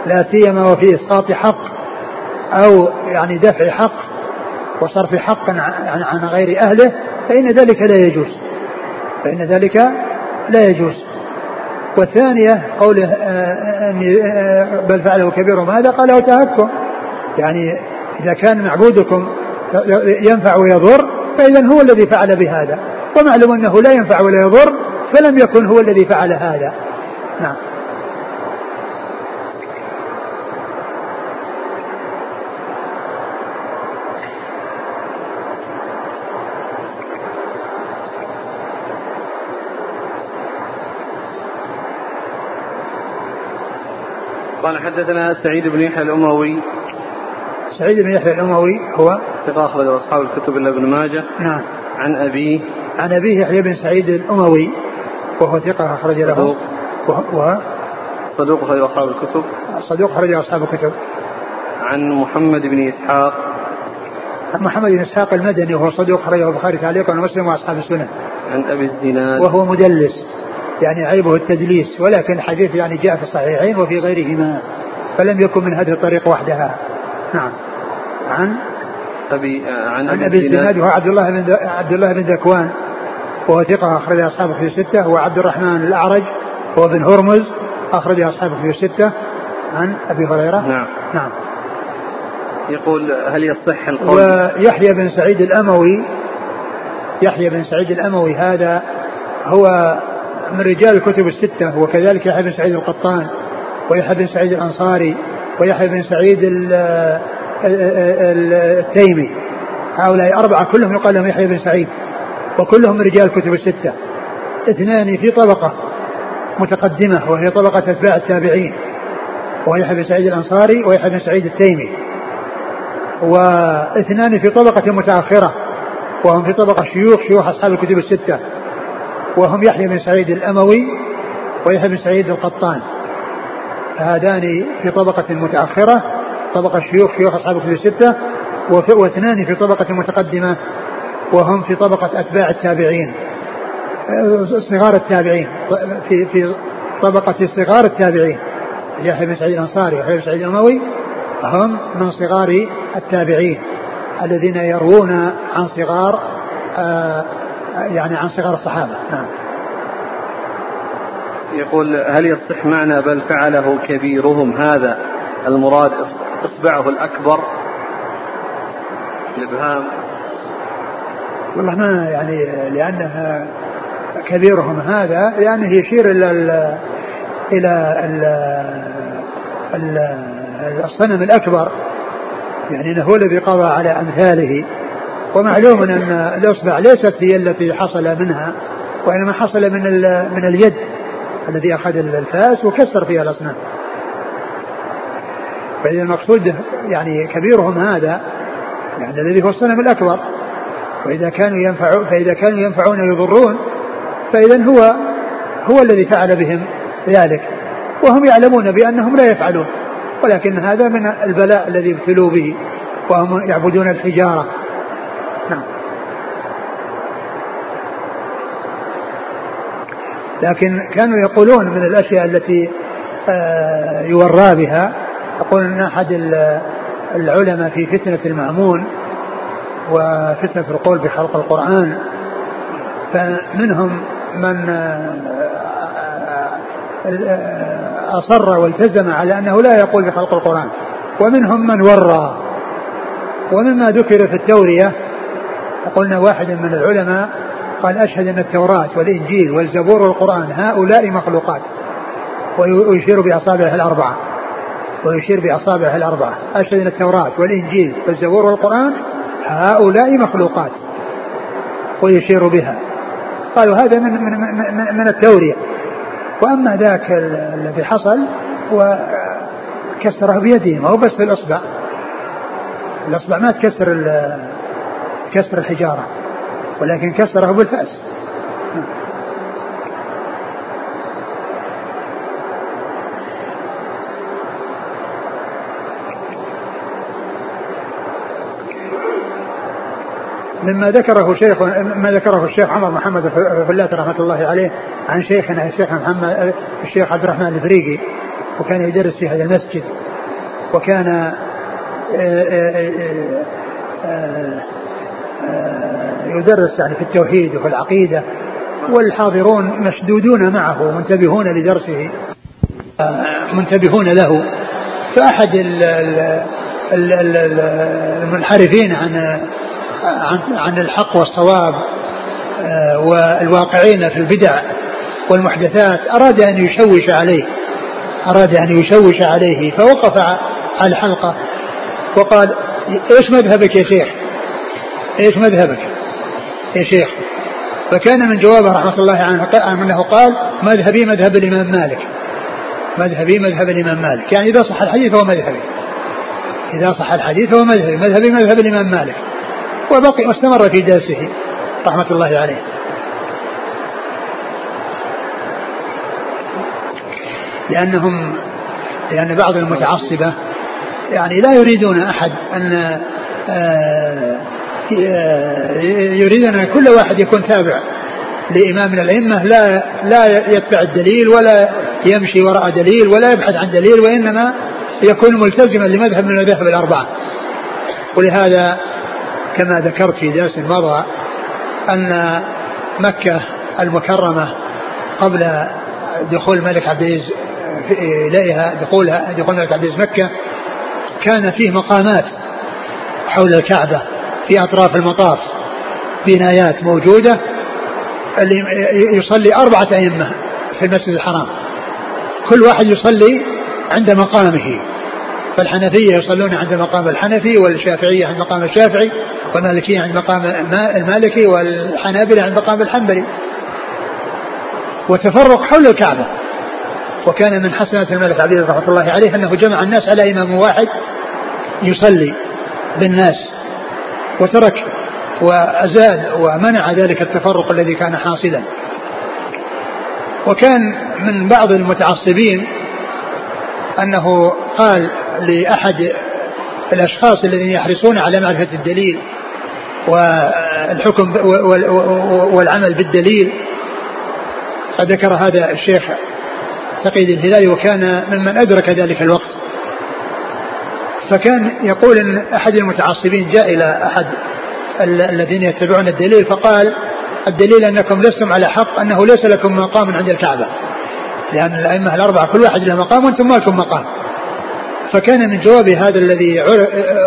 لا سيما وفي إسقاط حق أو يعني دفع حق وصرف حق عن غير أهله فإن ذلك لا يجوز. فإن ذلك لا يجوز. والثانية قوله آه، أني آه، بل فعله كبير. ماذا قاله تهكم؟ يعني إذا كان معبودكم ينفع ويضر فإذا هو الذي فعل بهذا. ومعلوم أنه لا ينفع ولا يضر فلم يكن هو الذي فعل هذا. نعم. قال حدثنا سعيد بن يحيى الأموي. سعيد بن يحيى الأموي هو ثقة أخرج أصحاب الكتب إلا ابن ماجه. نعم. عن أبيه. عن أبيه يحيى بن سعيد الأموي وهو ثقة أخرج له. صدوق. و صدوق أخرج أصحاب الكتب. صدوق أخرج أصحاب الكتب. عن محمد بن إسحاق. محمد بن إسحاق المدني وهو صدوق أخرجه البخاري تعليقا ومسلم وأصحاب السنن عن أبي الزناد. وهو مدلس. يعني عيبه التدليس ولكن الحديث يعني جاء في الصحيحين وفي غيرهما فلم يكن من هذه الطريق وحدها. نعم. عن أبي عن, عن أبي الزناد وهو عبد الله بن عبد الله بن ذكوان وهو ثقة أخرج أصحابه في ستة وعبد الرحمن الأعرج هو بن هرمز أخرج أصحابه في ستة عن أبي هريرة. نعم. نعم. يقول هل يصح القول؟ ويحيى بن سعيد الأموي يحيى بن سعيد الأموي هذا هو من رجال الكتب الستة وكذلك يحيى بن سعيد القطان ويحيى بن سعيد الأنصاري ويحيى بن سعيد التيمي. هؤلاء أربعة كلهم يقال لهم يحيى بن سعيد وكلهم من رجال الكتب الستة. اثنان في طبقة متقدمة وهي طبقة أتباع التابعين ويحيى بن سعيد الأنصاري ويحيى بن سعيد التيمي. واثنان في طبقة متأخرة وهم في طبقة شيوخ شيوخ أصحاب الكتب الستة. وهم يحيى بن سعيد الأموي ويحيى بن سعيد القطان. هذان في طبقة متأخرة طبقة شيوخ شيوخ أصحاب الكتب الستة واثنان في طبقة متقدمة وهم في طبقة أتباع التابعين. صغار التابعين في في طبقة صغار التابعين يحيى بن سعيد الأنصاري ويحيى بن سعيد الأموي هم من صغار التابعين الذين يروون عن صغار آه يعني عن صغار الصحابة. نعم. يقول هل يصح معنى بل فعله كبيرهم هذا؟ المراد إصبعه الأكبر. الإبهام. والله ما يعني لأنها كبيرهم هذا لأنه يشير إلى ال إلى ال ال الصنم الأكبر. يعني أنه هو الذي قضى على أمثاله. ومعلوم أن الإصبع ليست هي التي حصل منها وإنما حصل من من اليد الذي أخذ الفاس وكسر فيها الأصنام. فإذا المقصود يعني كبيرهم هذا يعني الذي هو الصنم الأكبر. وإذا كانوا ينفعون فإذا كانوا ينفعون ويضرون فإذا هو هو الذي فعل بهم ذلك. وهم يعلمون بأنهم لا يفعلون. ولكن هذا من البلاء الذي ابتلوا به. وهم يعبدون الحجارة. لكن كانوا يقولون من الأشياء التي آه، يورى بها. يقول أن أحد العلماء في فتنة المأمون وفتنة القول بخلق القرآن فمنهم من أصر والتزم على أنه لا يقول بخلق القرآن. ومنهم من ورى. ومما ذكر في التورية قلنا واحد من العلماء قال أشهد أن التوراة والإنجيل والزبور والقرآن هؤلاء مخلوقات. ويشير بأصابعه الأربعة. ويشير بأصابعه الأربعة. أشهد أن التوراة والإنجيل والزبور والقرآن هؤلاء مخلوقات. ويشير بها. قالوا هذا من من من, من التورية وأما ذاك الذي حصل هو كسره بيده ما هو بس في الإصبع. الإصبع ما تكسر تكسر الحجارة. ولكن كسره بالفأس. مما ذكره شيخ ما ذكره الشيخ عمر محمد الفلات رحمة الله عليه عن شيخنا الشيخ محمد الشيخ عبد الرحمن الفريقي وكان يدرس في هذا المسجد وكان آه، آه، آه، يدرس يعني في التوحيد وفي العقيدة والحاضرون مشدودون معه منتبهون لدرسه منتبهون له. فأحد المنحرفين عن عن, عن الحق والصواب آه، والواقعين في البدع والمحدثات أراد أن يشوش عليه. أراد أن يشوش عليه. فوقف على الحلقة وقال إيش مذهبك يا شيخ؟ إيش مذهبك يا شيخ. فكان من جوابه رحمة الله عنه أنه قال مذهبي مذهب الإمام مالك. مذهبي مذهب الإمام مالك. يعني إذا صح الحديث فهو مذهبي. إذا صح الحديث فهو مذهبي. مذهبي مذهب الإمام مالك. وبقي واستمر في درسه رحمة الله عليه. لأنهم لأن بعض المتعصبة يعني لا يريدون أحد أن آه، يريدون أن كل واحد يكون تابع لإمام من الأئمة لا لا يتبع الدليل ولا يمشي وراء دليل ولا يبحث عن دليل وإنما يكون ملتزما لمذهب من المذاهب الأربعة. ولهذا كما ذكرت في درس مضى أن مكة المكرمة قبل دخول الملك عبد العزيز إليها دخولها دخول الملك عبد العزيز مكة كان فيه مقامات حول الكعبة. في أطراف المطاف بنايات موجودة اللي يصلي أربعة أئمة في المسجد الحرام. كل واحد يصلي عند مقامه. فالحنفية يصلون عند مقام الحنفي والشافعية عند مقام الشافعي والمالكية عند مقام المالكي والحنابلة عند مقام الحنبلي. وتفرق حول الكعبة. وكان من حسنات الملك عبد رحمة الله عليه أنه جمع الناس على إمام واحد يصلي بالناس وترك وأزال ومنع ذلك التفرق الذي كان حاصلا. وكان من بعض المتعصبين أنه قال لأحد الأشخاص الذين يحرصون على معرفة الدليل والحكم والعمل بالدليل قد ذكر هذا الشيخ تقيد الهلالي وكان ممن أدرك ذلك الوقت. فكان يقول إن أحد المتعصبين جاء إلى أحد الذين يتبعون الدليل فقال الدليل أنكم لستم على حق أنه ليس لكم مقام عند الكعبة. لأن الأئمة الأربعة كل واحد له مقام وأنتم ما لكم مقام. فكان من جواب هذا الذي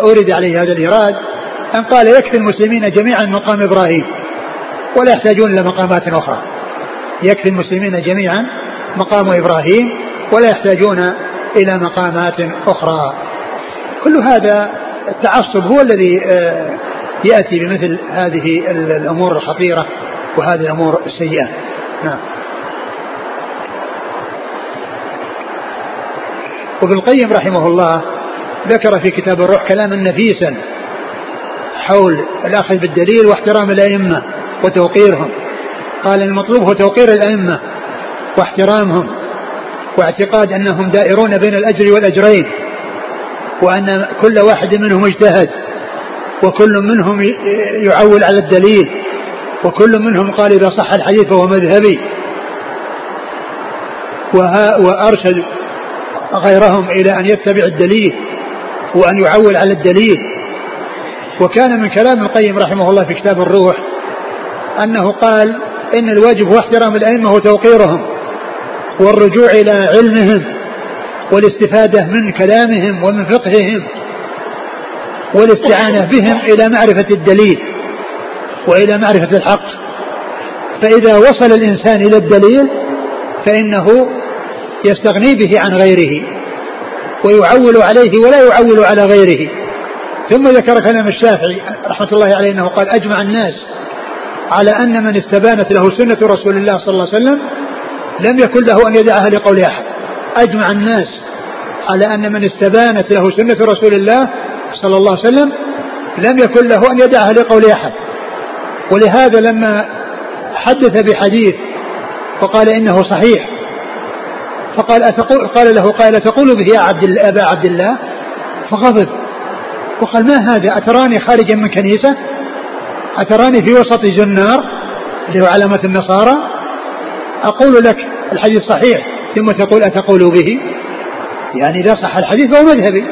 أورد عليه هذا الإيراد أن قال يكفي المسلمين جميعا مقام إبراهيم ولا يحتاجون إلى مقامات أخرى. يكفي المسلمين جميعا مقام إبراهيم ولا يحتاجون إلى مقامات أخرى. كل هذا التعصب هو الذي آه، يأتي بمثل هذه الأمور الخطيرة وهذه الأمور السيئة. نعم. وابن القيم رحمه الله ذكر في كتاب الروح كلاما نفيسا حول الأخذ بالدليل واحترام الأئمة وتوقيرهم. قال المطلوب هو توقير الأئمة واحترامهم واعتقاد أنهم دائرون بين الأجر والأجرين. وأن كل واحد منهم اجتهد وكل منهم يعول على الدليل وكل منهم قال إذا صح الحديث فهو مذهبي. وأرشد غيرهم إلى أن يتبع الدليل وأن يعول على الدليل. وكان من كلام القيم رحمه الله في كتاب الروح أنه قال إن الواجب هو احترام الأئمة وتوقيرهم والرجوع إلى علمهم. والاستفادة من كلامهم ومن فقههم والاستعانة بهم إلى معرفة الدليل وإلى معرفة الحق. فإذا وصل الإنسان إلى الدليل فإنه يستغني به عن غيره ويعول عليه ولا يعول على غيره. ثم ذكر كلام الشافعي رحمة الله عليه أنه قال أجمع الناس على أن من استبانت له سنة رسول الله صلى الله عليه وسلم لم يكن له أن يدعها لقول أحد. أجمع الناس على أن من استبانت له سنة رسول الله صلى الله عليه وسلم لم يكن له أن يدعها لقول أحد. ولهذا لما حدث بحديث وقال إنه صحيح فقال أتقول قال له قال تقول به يا عبد أبا عبد الله؟ فغضب. وقال ما هذا؟ أتراني خارجا من كنيسة؟ أتراني في وسط جنار اللي هو علامة النصارى؟ أقول لك الحديث صحيح. ثم تقول أتقول به؟ يعني إذا صح الحديث فهو مذهبي.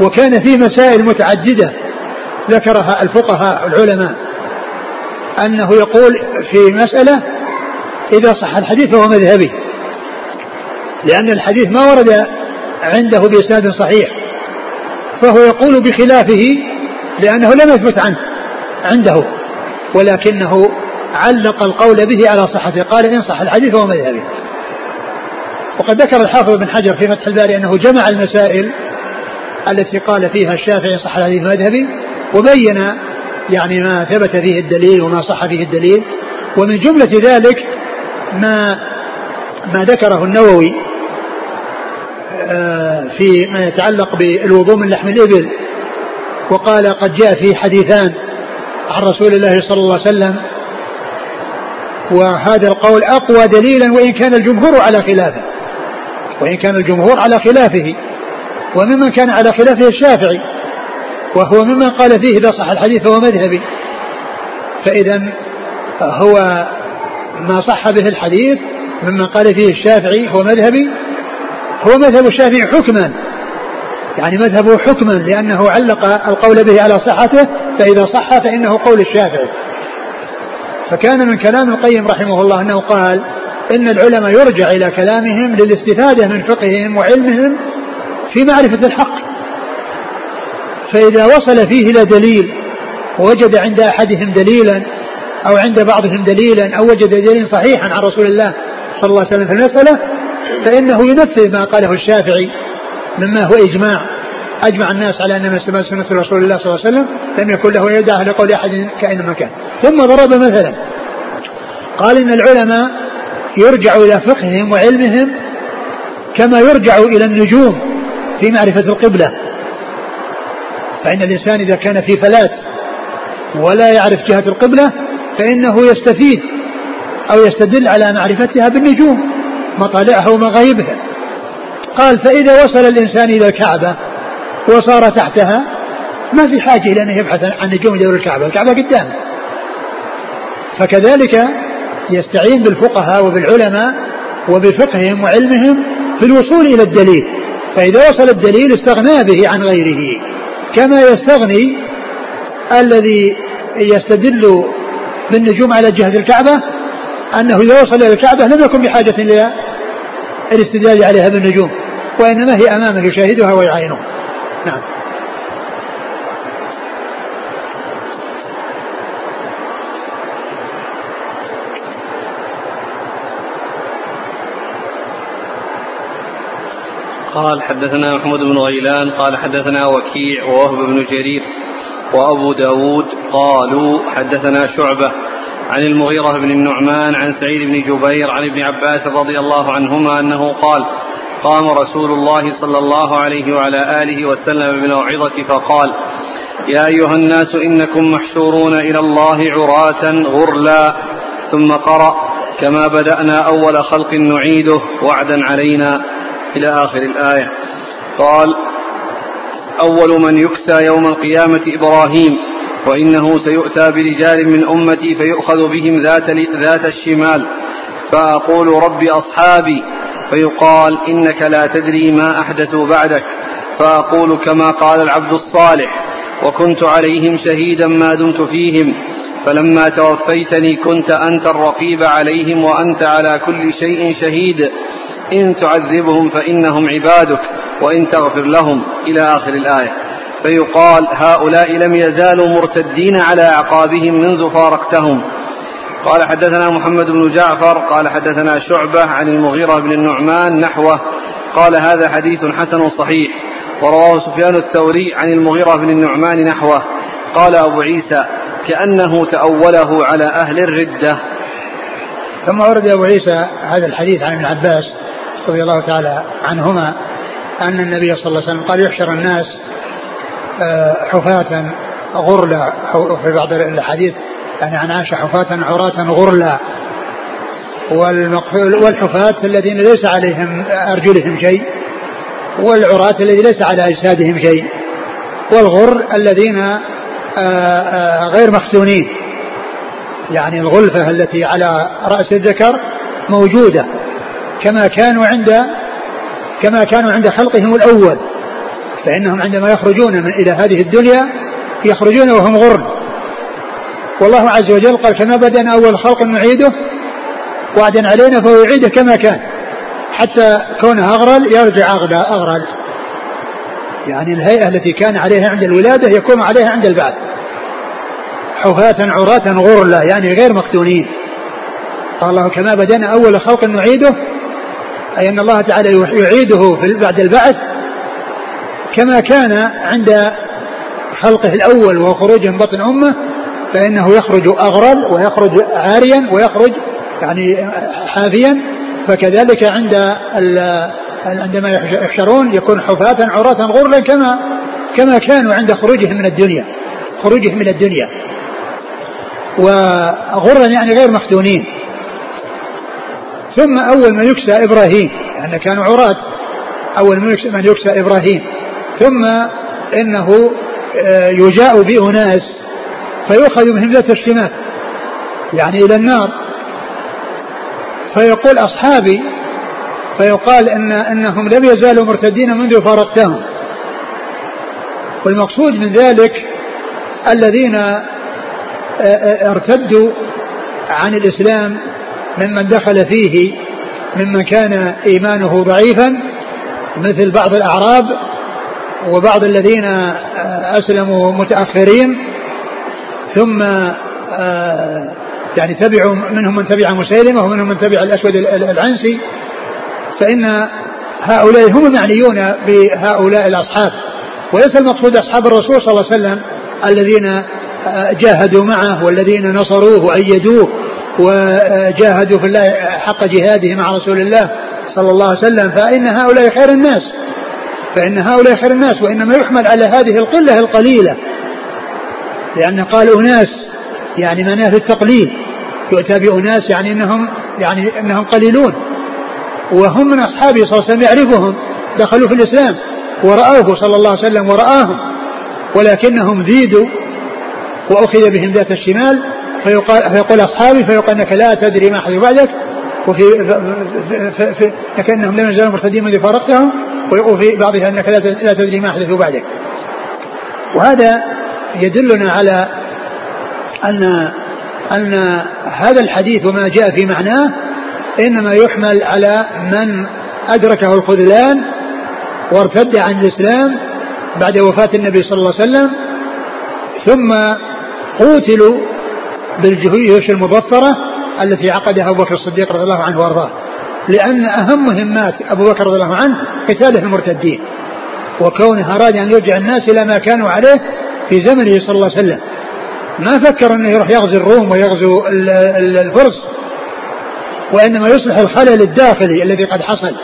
وكان في مسائل متعددة ذكرها الفقهاء العلماء. أنه يقول في مسألة إذا صح الحديث فهو مذهبي. لأن الحديث ما ورد عنده بإسناد صحيح. فهو يقول بخلافه لأنه لم يثبت عنه عنده. ولكنه علق القول به على صحته. قال إن صح الحديث فهو مذهبي. وقد ذكر الحافظ بن حجر في فتح الباري أنه جمع المسائل التي قال فيها الشافعي صح الحديث مذهبي وبين يعني ما ثبت فيه الدليل وما صح فيه الدليل ومن جملة ذلك ما ما ذكره النووي آه، في ما يتعلق بالوضوء من لحم الإبل وقال قد جاء في حديثان عن رسول الله صلى الله عليه وسلم وهذا القول أقوى دليلا وإن كان الجمهور على خلافه. وإن كان الجمهور على خلافه وممن كان على خلافه الشافعي وهو ممن قال فيه إذا صح الحديث فهو مذهبي. فإذا هو ما صح به الحديث ممن قال فيه الشافعي هو مذهبي هو مذهب الشافعي حكما. يعني مذهبه حكما لأنه علق القول به على صحته فإذا صح فإنه قول الشافعي. فكان من كلام القيم رحمه الله أنه قال إن العلماء يرجع إلى كلامهم للاستفادة من فقههم وعلمهم في معرفة الحق. فإذا وصل فيه إلى دليل ووجد عند أحدهم دليلا أو عند بعضهم دليلا أو وجد دليلا صحيحا عن رسول الله صلى الله عليه وسلم في المسألة فإنه ينفذ ما قاله الشافعي مما هو إجماع. أجمع الناس على أن من سمع سنة رسول الله صلى الله عليه وسلم لم يكن له يدعى لقول أحد كائن مكان ثم ضرب مثلا. قال إن العلماء يرجع إلى فقههم وعلمهم كما يرجع إلى النجوم في معرفة القبلة. فإن الإنسان إذا كان في فلاة ولا يعرف جهة القبلة فإنه يستفيد أو يستدل على معرفتها بالنجوم مطالعها ومغايبها. قال فإذا وصل الإنسان إلى الكعبة وصار تحتها ما في حاجة إلى أن يبحث عن نجوم دور الكعبة الكعبة قدامه. فكذلك يستعين بالفقهاء وبالعلماء وبفقههم وعلمهم في الوصول إلى الدليل. فإذا وصل الدليل استغنى به عن غيره. كما يستغني الذي يستدل بالنجوم على جهة الكعبة أنه إذا وصل إلى الكعبة لم يكن بحاجة إلى الاستدلال عليها بالنجوم وإنما هي أمامه يشاهدها ويعاينها نعم. قال حدثنا محمود بن غيلان قال حدثنا وكيع ووهب بن جرير وأبو داود قالوا حدثنا شعبة عن المغيرة بن النعمان عن سعيد بن جبير عن ابن عباس رضي الله عنهما أنه قال قام رسول الله صلى الله عليه وعلى آله وسلم بالموعظة فقال يا أيها الناس إنكم محشورون إلى الله عراة غرلا ثم قرأ كما بدأنا أول خلق نعيده وعدا علينا. إلى آخر الآية. قال أول من يكسى يوم القيامة إبراهيم وإنه سيؤتى برجال من أمتي فيؤخذ بهم ذات, ذات الشمال. فأقول رب أصحابي فيقال إنك لا تدري ما أحدثوا بعدك. فأقول كما قال العبد الصالح وكنت عليهم شهيدا ما دمت فيهم فلما توفيتني كنت أنت الرقيب عليهم وأنت على كل شيء شهيد. إن تعذبهم فإنهم عبادك وإن تغفر لهم إلى آخر الآية. فيقال هؤلاء لم يزالوا مرتدين على أعقابهم منذ فارقتهم. قال حدثنا محمد بن جعفر قال حدثنا شعبة عن المغيرة بن النعمان نحوه قال هذا حديث حسن صحيح. ورواه سفيان الثوري عن المغيرة بن النعمان نحوه. قال أبو عيسى كأنه تأوله على أهل الردة. ثم ورد أبو عيسى هذا الحديث عن ابن عباس رضي الله تعالى عنهما أن النبي صلى الله عليه وسلم قال يحشر الناس آه، حفاة غرلا في بعض الحديث يعني عن عائشة حفاة عراة غرلا. والحفاة الذين ليس عليهم أرجلهم شيء والعراة الذين ليس على أجسادهم شيء والغر الذين آه، آه، غير مختونين. يعني الغلفة التي على رأس الذكر موجودة. كما كانوا عند كما كانوا عند خلقهم الأول فإنهم عندما يخرجون من إلى هذه الدنيا يخرجون وهم غر والله عز وجل قال كما بدأنا أول خلق نعيده؟ وعدا علينا فهو يعيده كما كان حتى كونه أغرل يرجع أغرل يعني الهيئة التي كان عليها عند الولادة يكون عليها عند البعث. حفاة عراة غرلا يعني غير مختونين قال الله كما بدأنا أول خلق نعيده؟ أي أن الله تعالى يعيده بعد البعث كما كان عند خلقه الأول وهو خروجه من بطن أمه فإنه يخرج أغرل ويخرج عاريا ويخرج يعني حافيا فكذلك عند عندما يحشرون يكون حفاة عراة غرلا كما كما كانوا عند خروجهم من الدنيا. خروجهم من الدنيا. وغرا يعني غير مختونين ثم أول من يكسى إبراهيم يعني كانوا عراة. أول من يكسى, من يكسى إبراهيم. ثم إنه آه، يجاء بأناس فيؤخذ بهم ذات الشمال يعني إلى النار. فيقول أصحابي فيقال إن أنهم لم يزالوا مرتدين منذ فارقتهم. والمقصود من ذلك الذين آه، آه، ارتدوا عن الإسلام ممن دخل فيه ممن كان إيمانه ضعيفا مثل بعض الأعراب وبعض الذين آه، أسلموا متأخرين ثم يعني تبعوا منهم من تبع مسيلمة ومنهم من تبع الأسود العنسي فإن هؤلاء هم المعنيون بهؤلاء الأصحاب. وليس المقصود أصحاب الرسول صلى الله عليه وسلم الذين جاهدوا معه والذين نصروه وأيدوه. وجاهدوا في الله حق جهاده مع رسول الله صلى الله عليه وسلم فإن هؤلاء خير الناس. فإن هؤلاء خير الناس وإنما يحمل على هذه القلة القليلة. لأن قال أناس يعني معناه التقليل يؤتى بأناس يعني أنهم يعني أنهم قليلون. وهم من أصحابه صلى الله عليه وسلم يعرفهم. دخلوا في الإسلام ورأوه صلى الله عليه وسلم ورآهم. ولكنهم زيدوا وأخذ بهم ذات الشمال. فيقال فيقول أصحابي فيقال أنك لا تدري ما حدث بعدك وفي في في لكنهم لم يزالوا مرتدين منذ فارقتهم وفي بعضها أنك لا تدري ما حدث بعدك. وهذا يدلنا على أن أن هذا الحديث وما جاء في معناه إنما يحمل على من أدركه الخذلان وارتد عن الإسلام بعد وفاة النبي صلى الله عليه وسلم ثم قوتلوا بالجيوش المظفرة التي عقدها أبو بكر الصديق رضي الله عنه وأرضاه. لأن أهم مهمات أبو بكر رضي الله عنه قتاله المرتدين وكونه أراد أن يرجع الناس إلى ما كانوا عليه في زمنه صلى الله عليه وسلم. ما فكر أنه يروح يغزو الروم ويغزو الفرس وإنما يصلح الخلل الداخلي الذي قد حصل.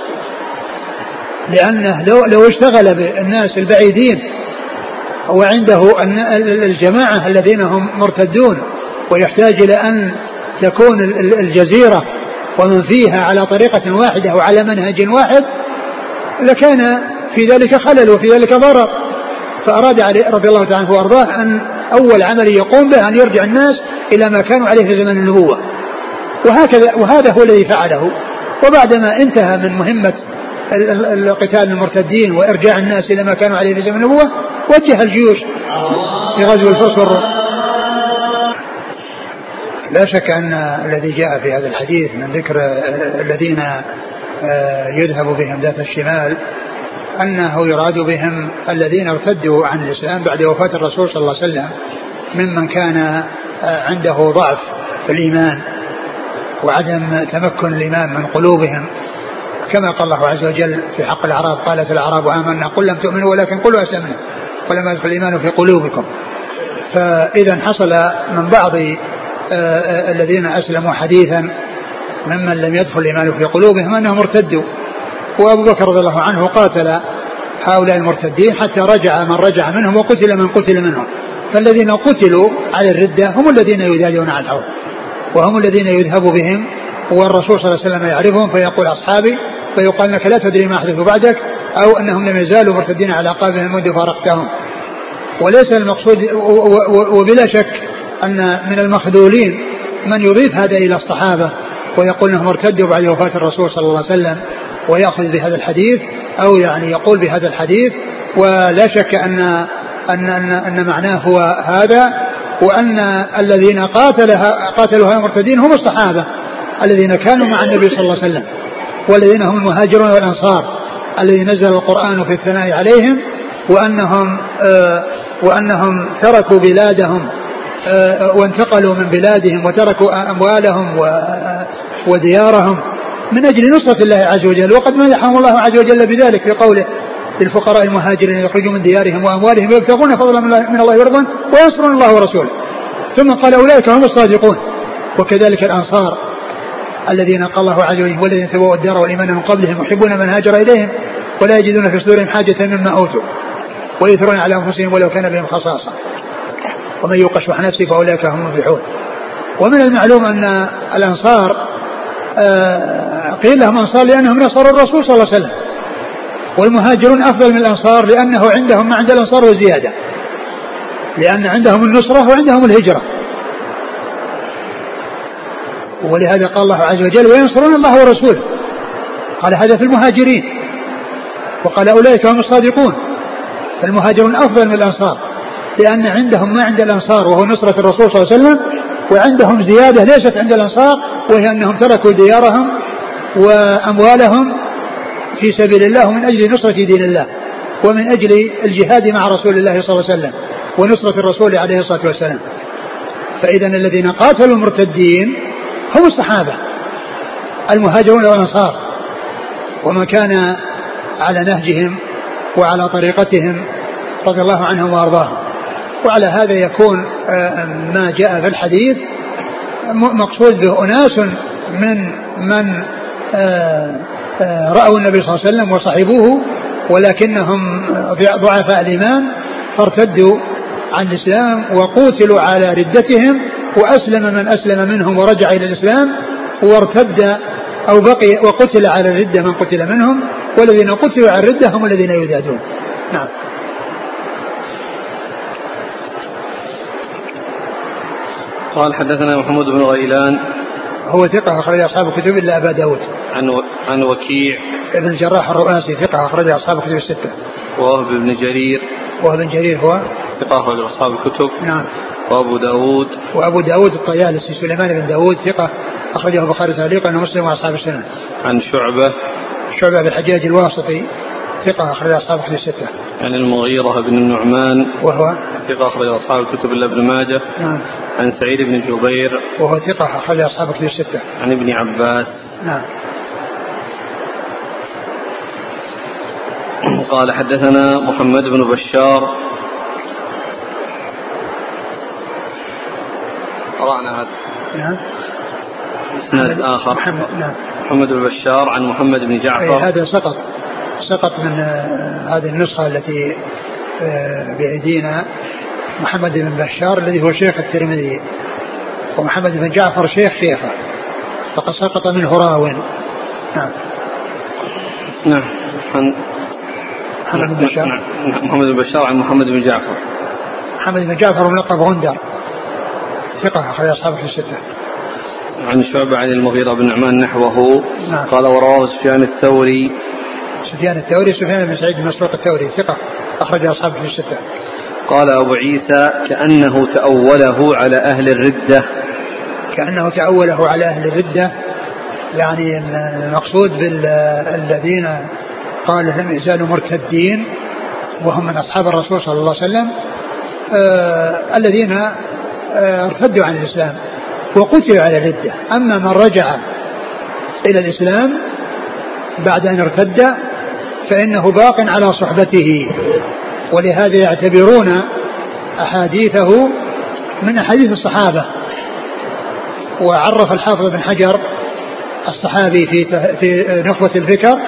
لأنه لو, لو اشتغل بالناس البعيدين وعنده الجماعة الذين هم مرتدون ويحتاج إلى أن تكون الجزيرة ومن فيها على طريقة واحدة وعلى منهج واحد لكان في ذلك خلل وفي ذلك ضرر. فأراد علي رضي الله تعالى عنه وأرضاه أن أول عمل يقوم به أن يرجع الناس إلى ما كانوا عليه في زمن النبوة. وهكذا وهذا هو الذي فعله. وبعدما انتهى من مهمة قتال المرتدين وإرجاع الناس إلى ما كانوا عليه في زمن النبوة وجه الجيوش في غزو الفرس والروم لا شك أن الذي جاء في هذا الحديث من ذكر الذين آه، يذهب بهم ذات الشمال أنه يراد بهم الذين ارتدوا عن الإسلام بعد وفاة الرسول صلى الله عليه وسلم ممن كان آه، عنده ضعف في الإيمان وعدم تمكن الإيمان من قلوبهم. كما قال الله عز وجل في حق الأعراب قالت الأعراب آمنا قل لم تؤمنوا ولكن قلوا أسلمنا ولما يدخل الإيمان في قلوبكم. فإذا حصل من بعض الذين أسلموا حديثا ممن لم يدخل الإيمان في قلوبهم أنهم ارتدوا. وأبو بكر رضي الله عنه قاتل هؤلاء المرتدين حتى رجع من رجع منهم وقتل من قتل منهم. فالذين قتلوا على الردة هم الذين يدالون على الحوض. وهم الذين يذهب بهم والرسول صلى الله عليه وسلم يعرفهم فيقول أصحابي فيقال لك لا تدري ما أحدث بعدك أو أنهم لم يزالوا مرتدين على عقابهم منذ فارقتهم. وليس المقصود وبلا شك أن من المخذولين من يضيف هذا إلى الصحابة ويقول إنهم ارتدوا بعد وفاة الرسول صلى الله عليه وسلم ويأخذ بهذا الحديث أو يعني يقول بهذا الحديث ولا شك أن أن أن, أن معناه هو هذا وأن الذين قاتل قاتلوا هؤلاء المرتدين هم الصحابة الذين كانوا مع النبي صلى الله عليه وسلم والذين هم المهاجرون والأنصار الذي نزل القرآن في الثناء عليهم وأنهم آه وأنهم تركوا بلادهم وانتقلوا من بلادهم وتركوا أموالهم وديارهم من أجل نصرة الله عز وجل. وقد مدحهم الله عز وجل بذلك في قوله للفقراء المهاجرين يخرجوا من ديارهم وأموالهم يبتغون فضلا من الله ورضوان وينصرون الله ورسوله. ثم قال أولئك هم الصادقون. وكذلك الأنصار الذين قال الله عز وجل والذين تبوا الدار والإيمان من قبلهم يحبون من هاجر إليهم ولا يجدون في صدورهم حاجة مما أوتوا ويثرون على أنفسهم ولو كان بهم خصاصة. ومن يوق شح نفسه فأولئك هم المفلحون. ومن المعلوم أن الأنصار آه، قيل لهم أنصار لأنهم نصروا الرسول صلى الله عليه وسلم. والمهاجرون أفضل من الأنصار لأنه عندهم ما عند الأنصار وزيادة. لأن عندهم النصرة وعندهم الهجرة. ولهذا قال الله عز وجل وينصرون الله ورسوله قال هذا في المهاجرين وقال أولئك هم الصادقون فالمهاجرون أفضل من الأنصار. لأن عندهم ما عند الأنصار وهو نصرة الرسول صلى الله عليه وسلم وعندهم زيادة ليست عند الأنصار وهي أنهم تركوا ديارهم وأموالهم في سبيل الله ومن أجل نصرة دين الله ومن أجل الجهاد مع رسول الله صلى الله عليه وسلم ونصرة الرسول عليه الصلاة والسلام. فإذا الذين قاتلوا المرتدين هم الصحابة المهاجرون والأنصار ومن كان على نهجهم وعلى طريقتهم رضي الله عنهم وأرضاهم. وعلى هذا يكون آه، ما جاء في الحديث. مقصود به أناس من من آه، آه، رأوا النبي صلى الله عليه وسلم وصحبوه ولكنهم ضعفاء الإيمان فارتدوا عن الإسلام وقوتلوا على ردتهم وأسلم من أسلم منهم ورجع إلى الإسلام وارتد أو بقي وقتل على الردة من قتل منهم والذين قتلوا على الردة هم الذين يزادون. نعم. قال حدثنا محمود بن غيلان. هو ثقة أخرج أصحاب الكتب إلا أبا داود. عن و... عن وكيع. ابن الجراح الرؤاسي ثقة أخرج أصحاب الكتب الستة. وهب بن جرير. وهب بن جرير هو؟ ثقة أخرج أصحاب الكتب. نعم. وأبو داود. وأبو داود الطيالسي سليمان بن داود ثقة أخرجه البخاري تعليقا ومسلم وأصحاب السنن عن شعبة. شعبة بن الحجاج الواسطي. ثقة أخرج أصحاب الكتب الستة. عن المغيرة بن النعمان وهو ثقة أخرج أصحاب الكتب إلا ابن ماجه. نعم. عن سعيد بن جبير وهو ثقة أخرج أصحاب الكتب الستة. عن ابن عباس. نعم. قال حدثنا محمد بن بشار قرأنا هذا نعم إسناد آخر محمد نعم محمد بن بشار عن محمد بن جعفر هذا سقط سقط من آه، هذه النسخة التي آه، بأيدينا محمد بن بشار الذي هو شيخ الترمذي ومحمد بن جعفر شيخ شيخه. فقد سقط منه راو. نعم. نعم. عن محمد بن بشار. نعم محمد بن بشار عن محمد بن جعفر. محمد بن جعفر ملقب غندر. ثقة أخرج أصحابه في الستة. عن شعبة عن المغيرة بن نعمان نحوه نعم. قال ورواه سفيان الثوري سفيان الثوري. سفيان بن سعيد بن مسروق الثوري ثقة أخرج أصحابه في الستة. قال أبو عيسى كأنه تأوله على أهل الردة. كأنه تأوله على أهل الردة. يعني المقصود بالذين قال لم يزالوا مرتدين وهم من أصحاب الرسول صلى الله عليه وسلم. آه الذين آه ارتدوا عن الإسلام وقتلوا على الردة. أما من رجع إلى الإسلام بعد أن ارتد فإنه باق على صحبته. ولهذا يعتبرون أحاديثه من أحاديث الصحابة. وعرف الحافظ بن حجر الصحابي في في نخبة الفكر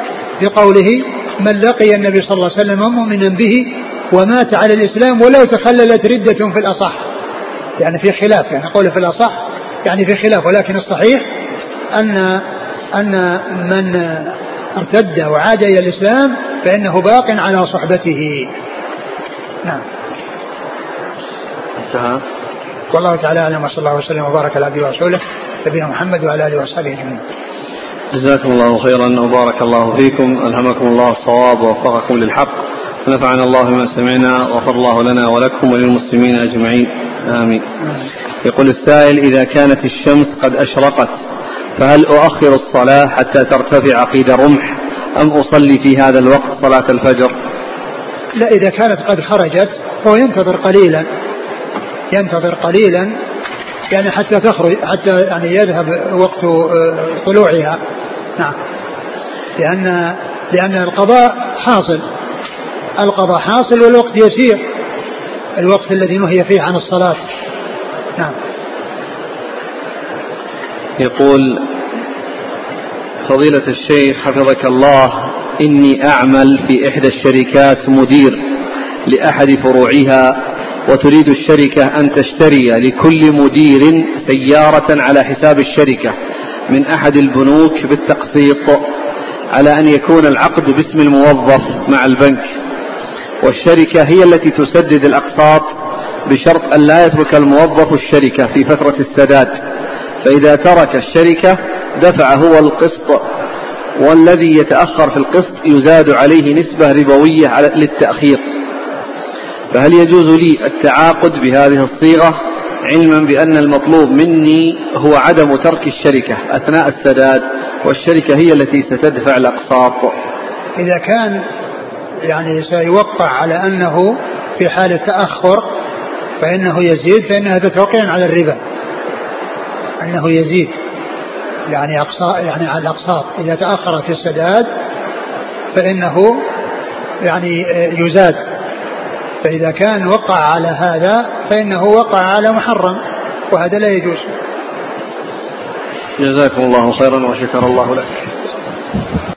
بقوله من لقي النبي صلى الله عليه وسلم مؤمنا به ومات على الإسلام ولو تخللت ردة في الأصح. يعني في خلاف يعني قوله في الأصح يعني في خلاف ولكن الصحيح أن أن من ارتد وعاد إلى الإسلام فإنه باق على صحبته. نعم. انتهى. والله تعالى أعلم وصلى الله وسلم وبارك على عبده ورسوله نبينا محمد وعلى آله وصحبه أجمعين. جزاكم الله خيرا وبارك الله فيكم. ألهمكم الله الصواب ووفقكم للحق. ونفعنا الله بما سمعنا وغفر الله لنا ولكم وللمسلمين أجمعين. آمين. يقول السائل إذا كانت الشمس قد أشرقت فهل أؤخر الصلاة حتى ترتفع قيد رمح أم أصلي في هذا الوقت صلاة الفجر؟ لا إذا كانت قد خرجت هو ينتظر قليلا. ينتظر قليلا يعني حتى تخرج حتى يعني يذهب وقت آه، طلوعها. نعم. لأن لأن القضاء حاصل. القضاء حاصل والوقت يسير. الوقت الذي نهي فيه عن الصلاة. نعم. يقول فضيلة الشيخ حفظك الله إني أعمل في إحدى الشركات مدير لأحد فروعها وتريد الشركة أن تشتري لكل مدير سيارة على حساب الشركة من أحد البنوك بالتقسيط على أن يكون العقد باسم الموظف مع البنك. والشركة هي التي تسدد الأقساط بشرط أن لا يترك الموظف الشركة في فترة السداد. فإذا ترك الشركة دفع هو القسط والذي يتأخر في القسط يزاد عليه نسبة ربوية للتأخير. فهل يجوز لي التعاقد بهذه الصيغة علما بأن المطلوب مني هو عدم ترك الشركة أثناء السداد والشركة هي التي ستدفع الأقساط؟ إذا كان يعني سيوقع على أنه في حال تأخر فإنه يزيد فإن هذا توقيع على الربا. أنه يزيد. يعني أقساط يعني على الأقساط. إذا تأخر في السداد فإنه يعني يزاد. فإذا كان وقع على هذا فإنه وقع على محرم وهذا لا يجوز. جزاكم الله خيرا وشكر الله لك.